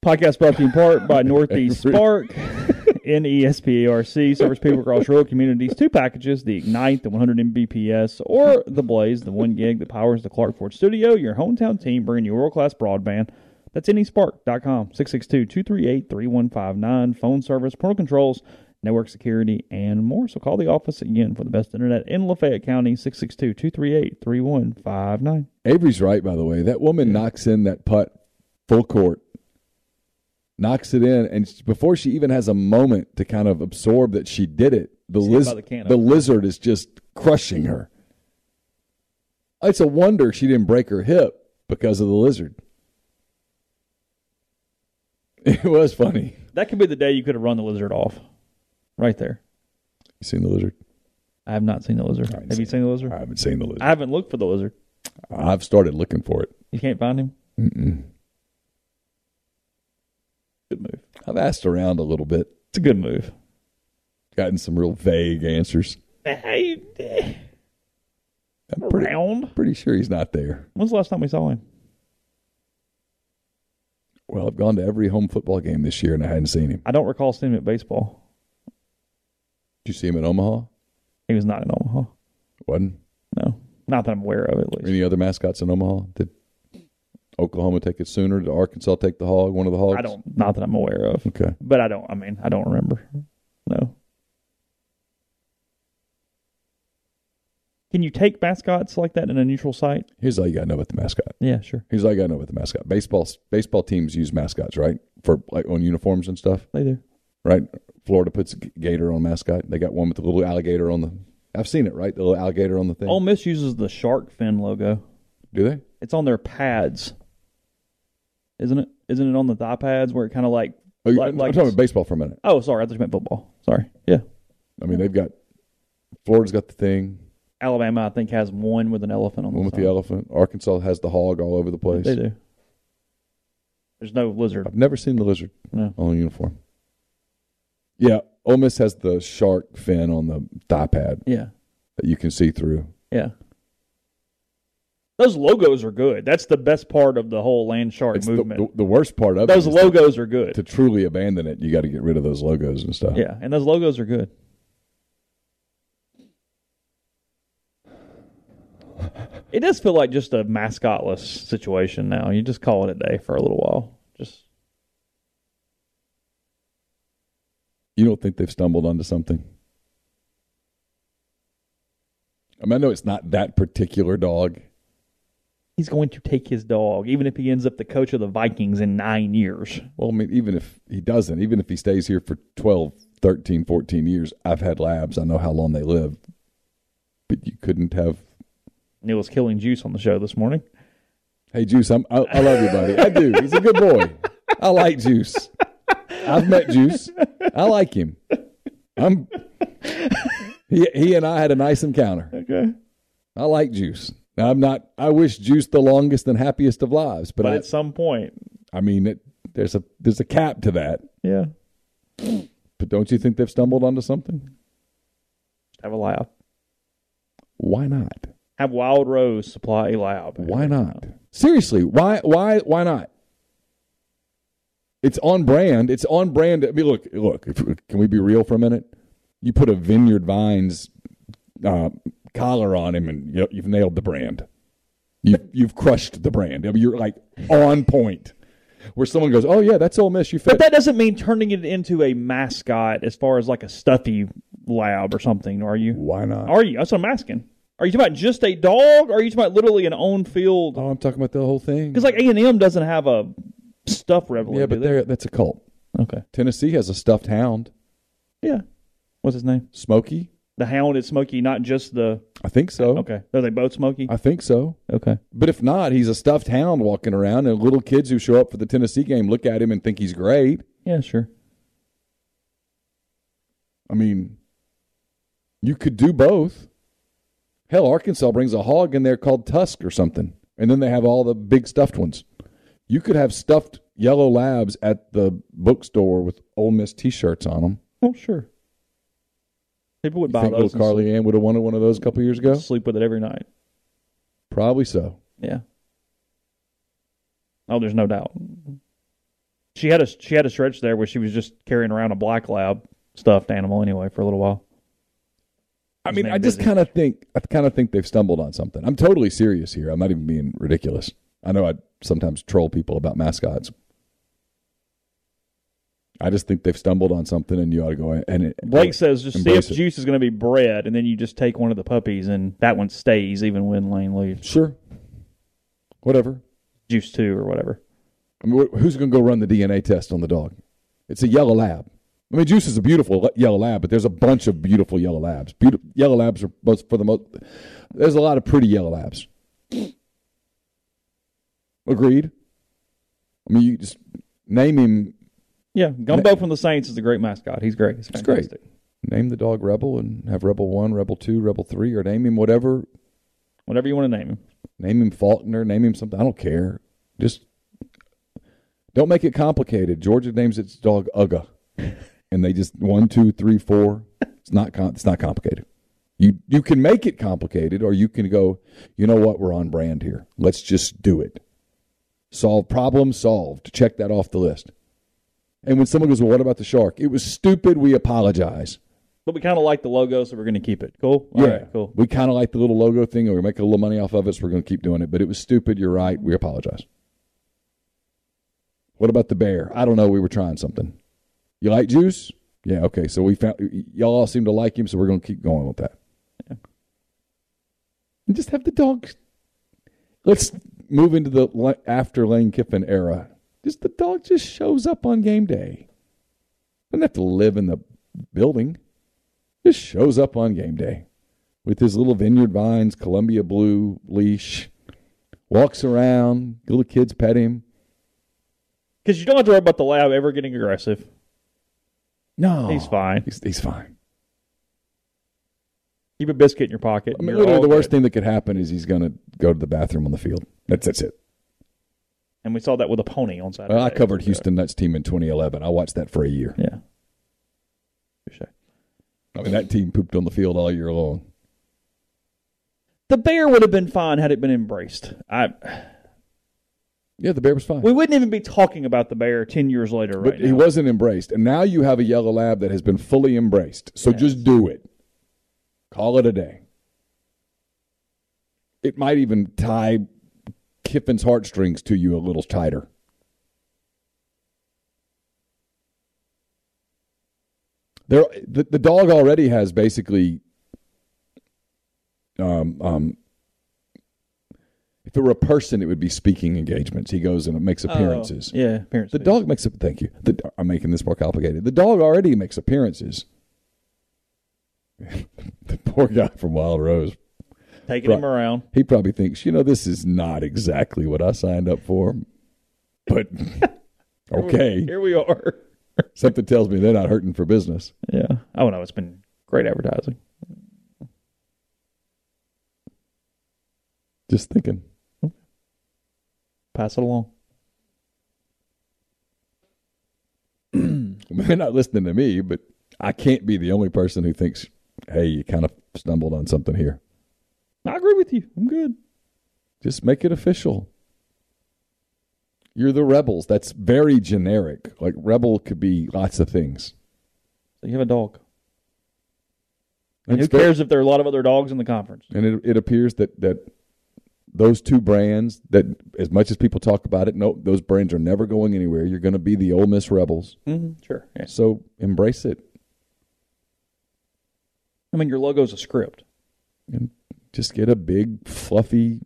Podcast brought to you in part by Northeast Spark, NESPARC, service people across rural communities. Two packages, the Ignite, the 100 Mbps, or the Blaze, the 1 gig that powers the Clark Ford studio. Your hometown team bringing you world-class broadband. That's nesparc.com, 662-238-3159. Phone service, parental controls, network security, and more. So call the office again for the best internet in Lafayette County, 662-238-3159. Avery's right, by the way. That woman knocks in that putt full court, knocks it in, and before she even has a moment to kind of absorb that she did it, the, liz- the the lizard is just crushing her. It's a wonder she didn't break her hip because of the lizard. It was funny. That could be the day you could have run the lizard off. Right there. You seen the lizard? I have not seen the lizard. I haven't you seen seen the lizard? I haven't seen the lizard. I haven't looked for the lizard. I've started looking for it. You can't find him. Mm-mm. Good move. I've asked around a little bit. It's a good move. gotten some real vague answers. Hey, I'm eh, pretty, around. pretty sure he's not there. When's the last time we saw him? Well, I've gone to every home football game this year and I hadn't seen him. I don't recall seeing him at baseball. Did you see him in Omaha? He was not in Omaha. Wasn't? No, not that I'm aware of, at least. Any other mascots in Omaha? Did Oklahoma take it sooner? Did Arkansas take the hog? One of the hogs? I don't. Not that I'm aware of. Okay. But I don't. I mean, I don't remember. No. Can you take mascots like that in a neutral site? Here's all you got to know about the mascot. Yeah, sure. Here's all you got to know about the mascot. Baseball baseball teams use mascots, right? For like on uniforms and stuff, They do. right? Florida puts a gator on mascot. They got one with the little alligator on the. I've seen it, right? The little alligator on the thing. Ole Miss uses the shark fin logo. Do they? It's on their pads, isn't it? Isn't it on the thigh pads where it kind of like? Oh, like- I'm like talking about baseball for a minute. Oh, sorry, I thought you meant football. Sorry. Yeah. I mean, they've got Florida's got the thing, Alabama, I think, has one with an elephant on one the with side. the elephant. Arkansas has the hog all over the place. They do. There's no lizard. I've never seen the lizard No. on a uniform. Yeah, Ole Miss has the shark fin on the thigh pad Yeah. that you can see through. Yeah. Those logos are good. That's the best part of the whole land shark It's movement. the, the worst part of those logos are good. to, to truly abandon it, you got to get rid of those logos and stuff. yeah, and those logos are good. It does feel like just a mascotless situation now. You just call it a day for a little while. Just You don't think they've stumbled onto something? I mean, I know it's not that particular dog. He's going to take his dog, even if he ends up the coach of the Vikings in nine years. Well, I mean, even if he doesn't, even if he stays here for 12, 13, 14 years, I've had labs. I know how long they live. But you couldn't have. Neal was killing juice on the show this morning. Hey, Juice, I'm, I, I love you, buddy. I do. He's a good boy. I like Juice. I've met Juice. I like him. I'm. He he and I had a nice encounter. Okay. I like Juice. Now, I'm not. I wish Juice the longest and happiest of lives, but, But I, at some point, I mean, it, there's a there's a cap to that. yeah, But don't you think they've stumbled onto something? have a lab. Why not? Have Wild Rose supply a lab. Why not? Seriously, why why why not? It's on brand. It's on brand. I mean, look, look. If, can we be real for a minute? You put a Vineyard Vines uh, collar on him, and you, you've nailed the brand. You've you've crushed the brand. I mean, you're like on point. Where someone goes, "Oh yeah, that's Ole Miss." You fit. But that doesn't mean turning it into a mascot as far as like a stuffy lab or something, are you? why not? Are you? That's what I'm asking. Are you talking about just a dog, or are you talking about literally an own field? Oh, I'm talking about the whole thing. Because like A and M doesn't have a stuffed reveille. yeah, but they? they're, that's a cult. okay. Tennessee has a stuffed hound, Yeah. What's his name? Smokey. The hound is Smokey, not just the. I think so. Okay. Are they both Smokey? I think so. Okay. But if not, he's a stuffed hound walking around, and little kids who show up for the Tennessee game look at him and think he's great. Yeah, sure. I mean, you could do both. Hell, Arkansas brings a hog in there called Tusk or something, and then they have all the big stuffed ones. You could have stuffed yellow labs at the bookstore with Ole Miss T-shirts on them. Oh, sure. People would You buy think those little and Carly Ann would have wanted one of those a couple years ago? sleep, with it every night. Probably so. Yeah. Oh, there's no doubt. She had a she had a stretch there where she was just carrying around a black lab stuffed animal anyway for a little while. I mean, I just kind of think I kind of think they've stumbled on something. I'm totally serious here. I'm not even being ridiculous. I know I sometimes troll people about mascots. I just think they've stumbled on something, and you ought to go and it, Blake says just see if it. Juice is going to be bred, and then you just take one of the puppies, and that one stays even when Lane leaves. Sure, whatever. Juice two or whatever. I mean, who's going to go run the DNA test on the dog? It's a yellow lab. I mean, Juice is a beautiful yellow lab, but there's a bunch of beautiful yellow labs. Beautiful yellow labs are most for the most. There's a lot of pretty yellow labs. Agreed. I mean, you just name him. Yeah, Gumbo from the Saints is a great mascot. He's great. He's It's great. fantastic. Name the dog Rebel and have Rebel One, Rebel Two, Rebel Three, or name him whatever. Whatever you want to name him. Name him Faulkner. Name him something. I don't care. Just don't make it complicated. Georgia names its dog Uga, and they just one, two, three, four. It's not com- it's not complicated. You you can make it complicated, or you can go. You know what? We're on brand here. Let's just do it. Solve problem solved. Check that off the list. And when someone goes, "Well, what about the shark?" It was stupid. We apologize. But we kind of like the logo, so we're going to keep it. Cool. All yeah, right, cool. We kind of like the little logo thing, and we're making a little money off of it, so we're going to keep doing it. But it was stupid. You're right. We apologize. What about the bear? I don't know. We were trying something. You like juice? Yeah. Okay. So we found y'all all seem to like him, so we're going to keep going with that. Yeah. And just have the dog. Let's move into the after Lane Kiffin era. Just the dog just shows up on game day. Doesn't have to live in the building. Just shows up on game day with his little vineyard vines, Columbia blue leash. Walks around. Little kids pet him. Because you don't have to worry about the lab ever getting aggressive. No, He's fine. He's, he's fine. Keep a biscuit in your pocket. I mean, literally, the worst good. thing that could happen is he's going to go to the bathroom on the field. That's that's it. And we saw that with a pony on Saturday. Well, I covered Houston Nutt's team in 2011. I watched that for a year. Yeah. Touche. I mean, that team pooped on the field all year long. The bear would have been fine had it been embraced. I Yeah, the bear was fine. we wouldn't even be talking about the bear ten years later, right but he now. wasn't embraced. And now you have a yellow lab that has been fully embraced. So just do it. Call it a day. It might even tie Kiffin's heartstrings to you a little tighter. There, the, the dog already has basically, um, um, if it were a person, it would be speaking engagements. He goes and makes appearances. Oh, yeah, appearances. The dog makes a thank you. The, I'm making this more complicated. The dog already makes appearances. the poor guy from Wild Rose. Taking him around. He probably thinks, you know, this is not exactly what I signed up for. But okay, Here we are. something tells me they're not hurting for business. Yeah. Oh no, it's been great advertising. Just thinking. Pass it along. They're not listening to me, but I can't be the only person who thinks, hey, you kind of stumbled on something here. I agree with you. I'm good. Just make it official. You're the rebels. That's very generic. Like rebel could be lots of things. So you have a dog. And who It's cares if there are a lot of other dogs in the conference? And it, it appears that that those two brands, that as much as people talk about it, no, those brands are never going anywhere. You're going to be the Ole Miss Rebels. Mm-hmm. Sure. Yeah. So embrace it I mean, your logo's a script. and just get a big fluffy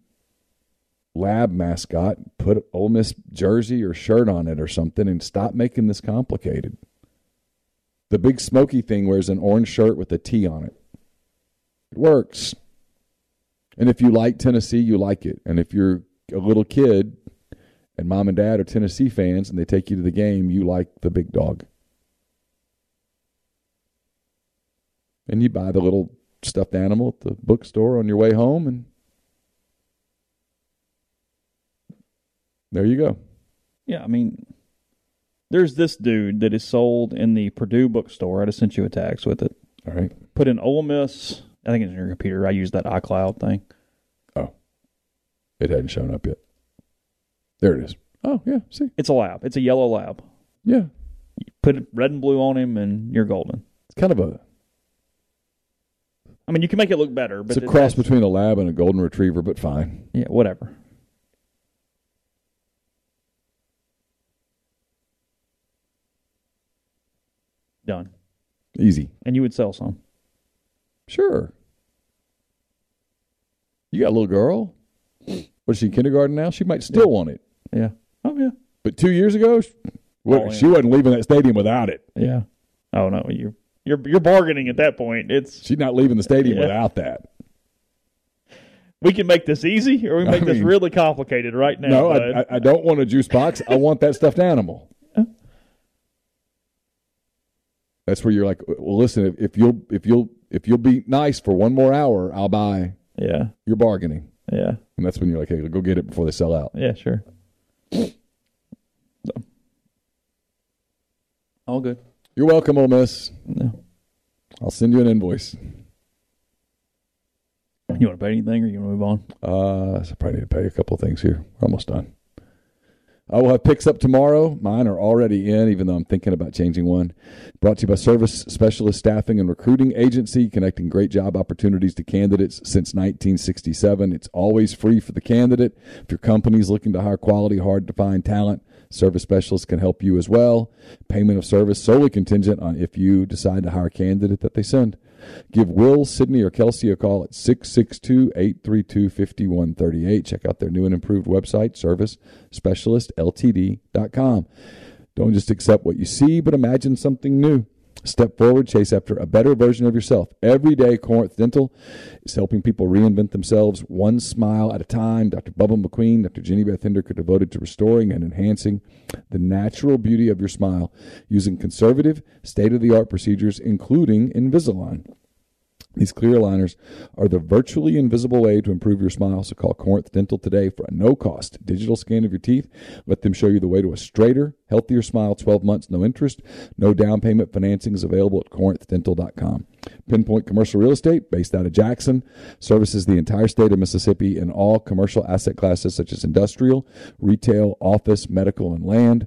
lab mascot, put Ole Miss jersey or shirt on it or something, and stop making this complicated. The big Smokey thing wears an orange shirt with a T on it. It works. And if you like Tennessee, you like it. And if you're a little kid and mom and dad are Tennessee fans and they take you to the game, you like the big dog. And you buy the little stuffed animal at the bookstore on your way home and there you go. Yeah, I mean, there's this dude that is sold in the Purdue bookstore. I just sent you a text with it. All right. Put in Ole Miss. I think it's in your computer. I use that iCloud thing. Oh. It hadn't shown up yet. There it is. Oh, yeah. See? It's a lab. It's a yellow lab. Yeah. You Put red and blue on him, and you're golden. It's kind of a I mean, you can make it look better, but it's a cross between a lab and a golden retriever, but fine. Yeah, whatever. Done. Easy. And you would sell some. Sure. You got a little girl. What is she in kindergarten now? She might still want it. Yeah. Oh yeah. But two years ago, she, Oh, yeah. she wasn't leaving that stadium without it. Yeah. Oh no, you you're you're bargaining at that point. It's She's not leaving the stadium Yeah. without that. we can make this easy or we I make this mean- really complicated right now. No. I, I, I don't want a juice box. I want that stuffed animal. That's where you're like, well, listen, if, if you'll if you'll if you'll be nice for one more hour, I'll buy. yeah. You're bargaining, Yeah. and that's when you're like, hey, go get it before they sell out. Yeah, sure. So. All good. You're welcome, Ole Miss. No. I'll send you an invoice. You want to pay anything, or you want to move on? Uh, so I probably need to pay a couple of things here. We're almost done. I will have picks up tomorrow. Mine are already in, even though I'm thinking about changing one. Brought to you by Service Specialist Staffing and Recruiting Agency, connecting great job opportunities to candidates since 1967. It's always free for the candidate. If your company's looking to hire quality, hard to find talent, Service Specialists can help you as well. Payment of service solely contingent on if you decide to hire a candidate that they send. Give Will, Sydney, or Kelsey a call at 662 832 5138. Check out their new and improved website, Service Specialist servicespecialistltd.com. Don't just accept what you see, but imagine something new. Step forward, chase after a better version of yourself. Every day, Corinth Dental is helping people reinvent themselves one smile at a time. Dr. Bubba McQueen, Dr. Jenny Beth Hinder are devoted to restoring and enhancing the natural beauty of your smile using conservative, state of the art procedures, including Invisalign. These clear aligners are the virtually invisible way to improve your smile. So call Corinth Dental today for a no cost digital scan of your teeth. Let them show you the way to a straighter, healthier smile. 12 months, no interest, no down payment financing is available at corinthdental.com. Pinpoint Commercial Real Estate, based out of Jackson, services the entire state of Mississippi in all commercial asset classes such as industrial, retail, office, medical, and land.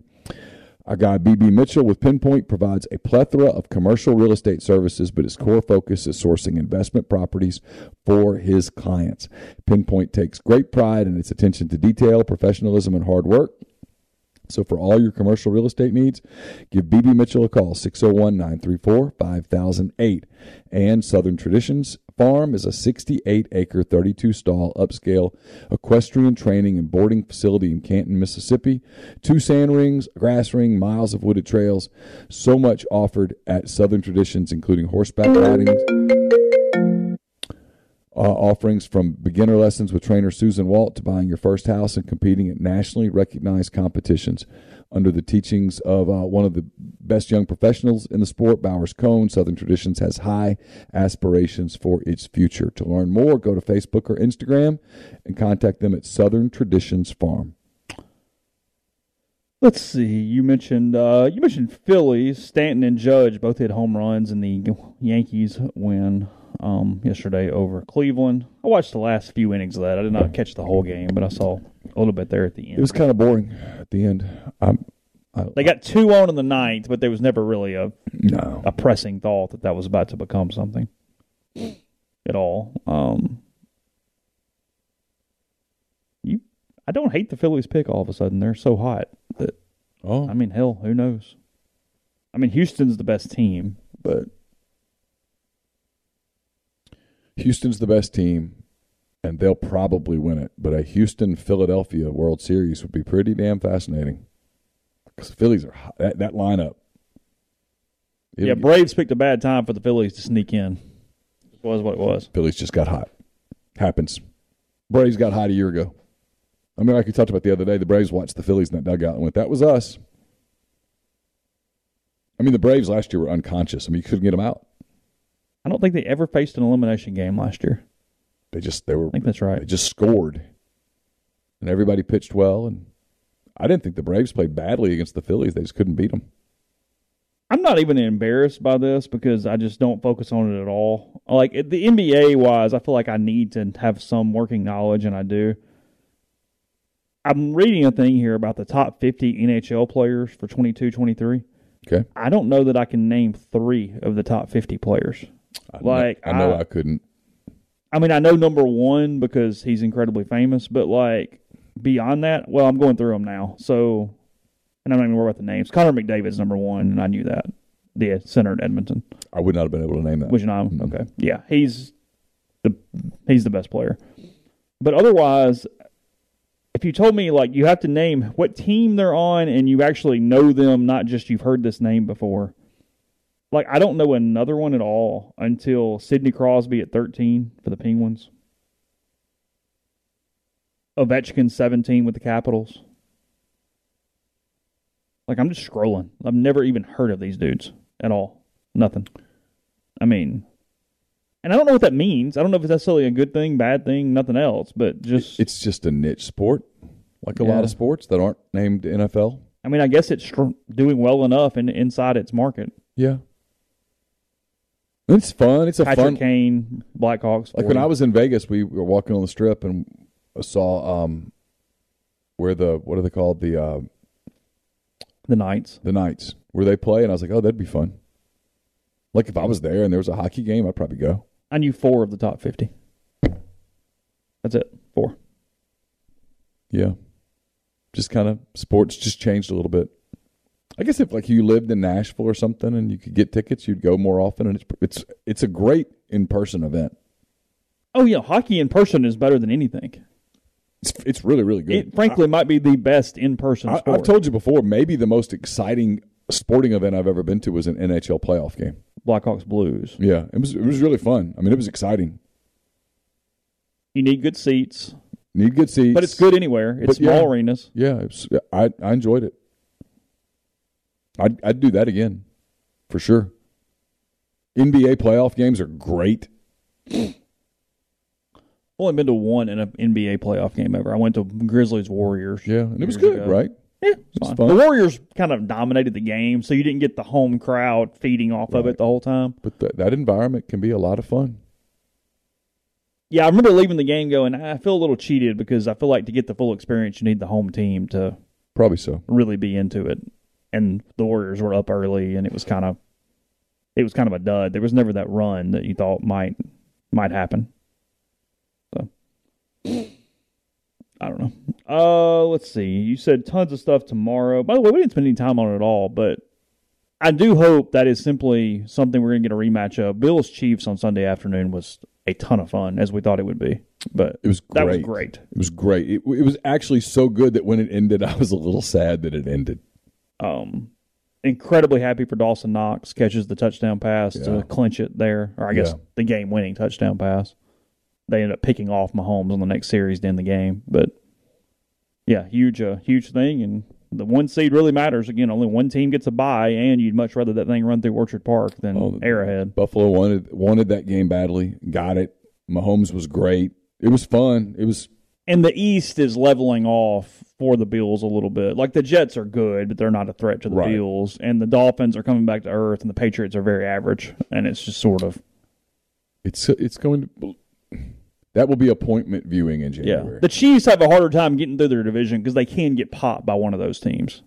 Our guy BB Mitchell with Pinpoint provides a plethora of commercial real estate services, but his core focus is sourcing investment properties for his clients. Pinpoint takes great pride in its attention to detail, professionalism, and hard work. So for all your commercial real estate needs, give BB Mitchell a call 601-934-5008. And Southern Traditions Farm is a 68 acre 32 stall upscale equestrian training and boarding facility in Canton, Mississippi. Two sand rings, grass ring, miles of wooded trails. So much offered at Southern Traditions including horseback riding uh, offerings from beginner lessons with trainer Susan Walt to buying your first house and competing at nationally recognized competitions. Under the teachings of uh, one of the best young professionals in the sport, Bowers Cone, Southern Traditions has high aspirations for its future. To learn more, go to Facebook or Instagram and contact them at Southern Traditions Farm. Let's see. You mentioned uh, you mentioned Phillies. Stanton and Judge both hit home runs in the Yankees win um, yesterday over Cleveland. I watched the last few innings of that. I did not catch the whole game, but I saw a little bit there at the end. It was kind of boring at the end. I'm, I, they got two on in the ninth, but there was never really a no. a pressing thought that that was about to become something at all. Um, you, I don't hate the Phillies pick. All of a sudden, they're so hot that Oh, I mean, hell, who knows? I mean, Houston's the best team, but Houston's the best team, and they'll probably win it. But a Houston Philadelphia World Series would be pretty damn fascinating. Because the Phillies are hot. that that lineup. yeah, Braves picked a bad time for the Phillies to sneak in. It was what it was. Phillies just got hot. Happens. Braves got hot a year ago. I mean, like we talked about the other day, the Braves watched the Phillies in that dugout and went, "That was us." I mean, the Braves last year were unconscious. I mean, you couldn't get them out. I don't think they ever faced an elimination game last year. They just they were. I think that's right. They just scored, and everybody pitched well. And I didn't think the Braves played badly against the Phillies. They just couldn't beat them. I'm not even embarrassed by this because I just don't focus on it at all. Like the NBA wise, I feel like I need to have some working knowledge, and I do. I'm reading a thing here about the top 50 NHL players for 22 23. Okay. I don't know that I can name three of the top 50 players. I Like, know, I know I- I couldn't. I mean, I know number one because he's incredibly famous, but like beyond that, well, I'm going through them now. So, and I'm not even worried about the names. Connor McDavid's number one, and I knew that. The center in Edmonton, I would not have been able to name that. which I'm Mhm. okay. Yeah, he's the he's the best player. But otherwise, if you told me like you have to name what team they're on and you actually know them, not just you've heard this name before. Like I don't know another one at all until Sidney Crosby at 13 for the Penguins. Ovechkin 17 with the Capitals. Like I'm just scrolling. I've never even heard of these dudes at all. Nothing. I mean, and I don't know what that means. I don't know if it's necessarily a good thing, bad thing, nothing else, but just It's just a niche sport, like a Yeah. lot of sports that aren't named NFL. I mean, I guess it's doing well enough in, inside its market. Yeah. It's fun. It's a Patrick fun. Kane, Blackhawks. Like when I was in Vegas, we were walking on the strip and saw um, where the what are they called the uh, the Knights. the Knights where they play, and I was like, oh, that'd be fun. Like if I was there and there was a hockey game, I'd probably go. I knew four of the top fifty. That's it. Four. Yeah, just kind of sports just changed a little bit. I guess if like you lived in Nashville or something and you could get tickets, you'd go more often, and it's it's it's a great in person event. Oh yeah, hockey in person is better than anything. It's it's really really good. It frankly might be the best in person I. I've told you before, maybe the most exciting sporting event I've ever been to was an NHL playoff game. Blackhawks Blues. Yeah, it was it was really fun. I mean, it was exciting. You need good seats, Need good seats, but it's good anywhere. It's But, yeah. small arenas. Yeah, it's, I I enjoyed it. I'd I'd do that again, for sure. NBA playoff games are great. Only been to one in an NBA playoff game ever. I went to Grizzlies Warriors. Yeah, and it was good, ago. right? Yeah, fine. fun. The Warriors kind of dominated the game, so you didn't get the home crowd feeding off of it the whole time. But th- that environment can be a lot of fun. Yeah, I remember leaving the game going, I feel a little cheated because I feel like to get the full experience, you need the home team to Probably so. really be into it. And the Warriors were up early, and it was kind of, it was kind of a dud. There was never that run that you thought might might happen. So, I don't know. Uh, let's see. You said tons of stuff tomorrow. By the way, we didn't spend any time on it at all, but I do hope that is simply something we're going to get a rematch of. Bills Chiefs on Sunday afternoon was a ton of fun, as we thought it would be. But It was great. that was great. It was great. It, it was actually so good that when it ended, I was a little sad that it ended. Um, incredibly happy for Dawson Knox catches the touchdown pass Yeah. to clinch it there, or I guess Yeah. the game-winning touchdown pass. They ended up picking off Mahomes on the next series to end the game, but yeah, huge, uh, huge thing, and the one seed really matters. Again, only one team gets a bye, and you'd much rather that thing run through Orchard Park than Oh, Arrowhead. Buffalo wanted wanted that game badly, got it. Mahomes was great. It was fun. It was And the East is leveling off for the Bills a little bit. Like the Jets are good, but they're not a threat to the Right. Bills. And the Dolphins are coming back to earth, and the Patriots are very average. And it's just sort of it's it's going to that will be appointment viewing in yeah. January. The Chiefs have a harder time getting through their division because they can get popped by one of those teams.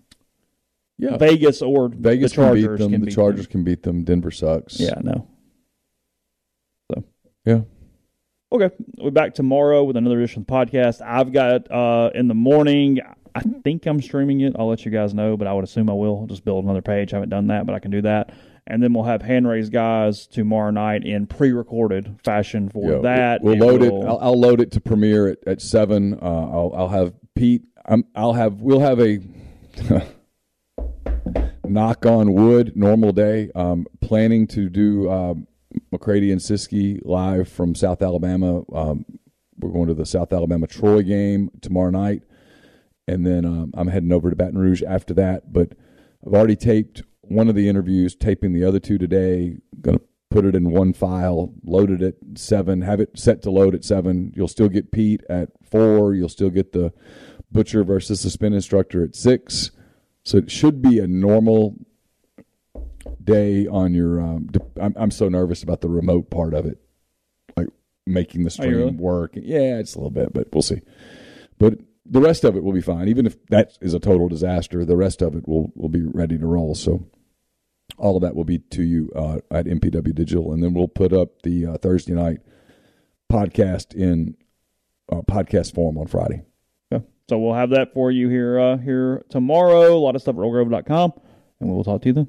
yeah, Vegas or Vegas the Chargers can beat them. can the beat Chargers them. can beat them. Denver sucks. Yeah, no. So yeah. Okay, we're back tomorrow with another edition of the podcast. I've got uh, in the morning. I think I'm streaming it. I'll let you guys know, but I would assume I will. I'll just build another page. I haven't done that, but I can do that. And then we'll have hand raised guys tomorrow night in pre-recorded fashion for Yeah, that. We'll load it. we'll- I'll, I'll load it to premiere at, at seven. Uh, I'll, I'll have Pete. I'm, I'll have. We'll have a knock on wood normal day. Um, planning to do um, McCready and Siskey live from South Alabama. Um, we're going to the South Alabama Troy game tomorrow night, and then um, I'm heading over to Baton Rouge after that. But I've already taped one of the interviews, taping the other two today. Going to put it in one file, load it at seven, have it set to load at seven. You'll still get Pete at four. You'll still get the Butcher versus the spin instructor at six. So it should be a normal day on your. Um, d- I'm, I'm so nervous about the remote part of it, like making the stream really? work. Yeah, it's a little bit, but we'll see. But the rest of it will be fine. Even if that is a total disaster, the rest of it will will be ready to roll. So all of that will be to you uh, at MPW Digital, and then we'll put up the uh, Thursday night podcast in uh, podcast form on Friday. Okay. So we'll have that for you here uh, here tomorrow. A lot of stuff at rollgrove.com, and we'll talk to you then.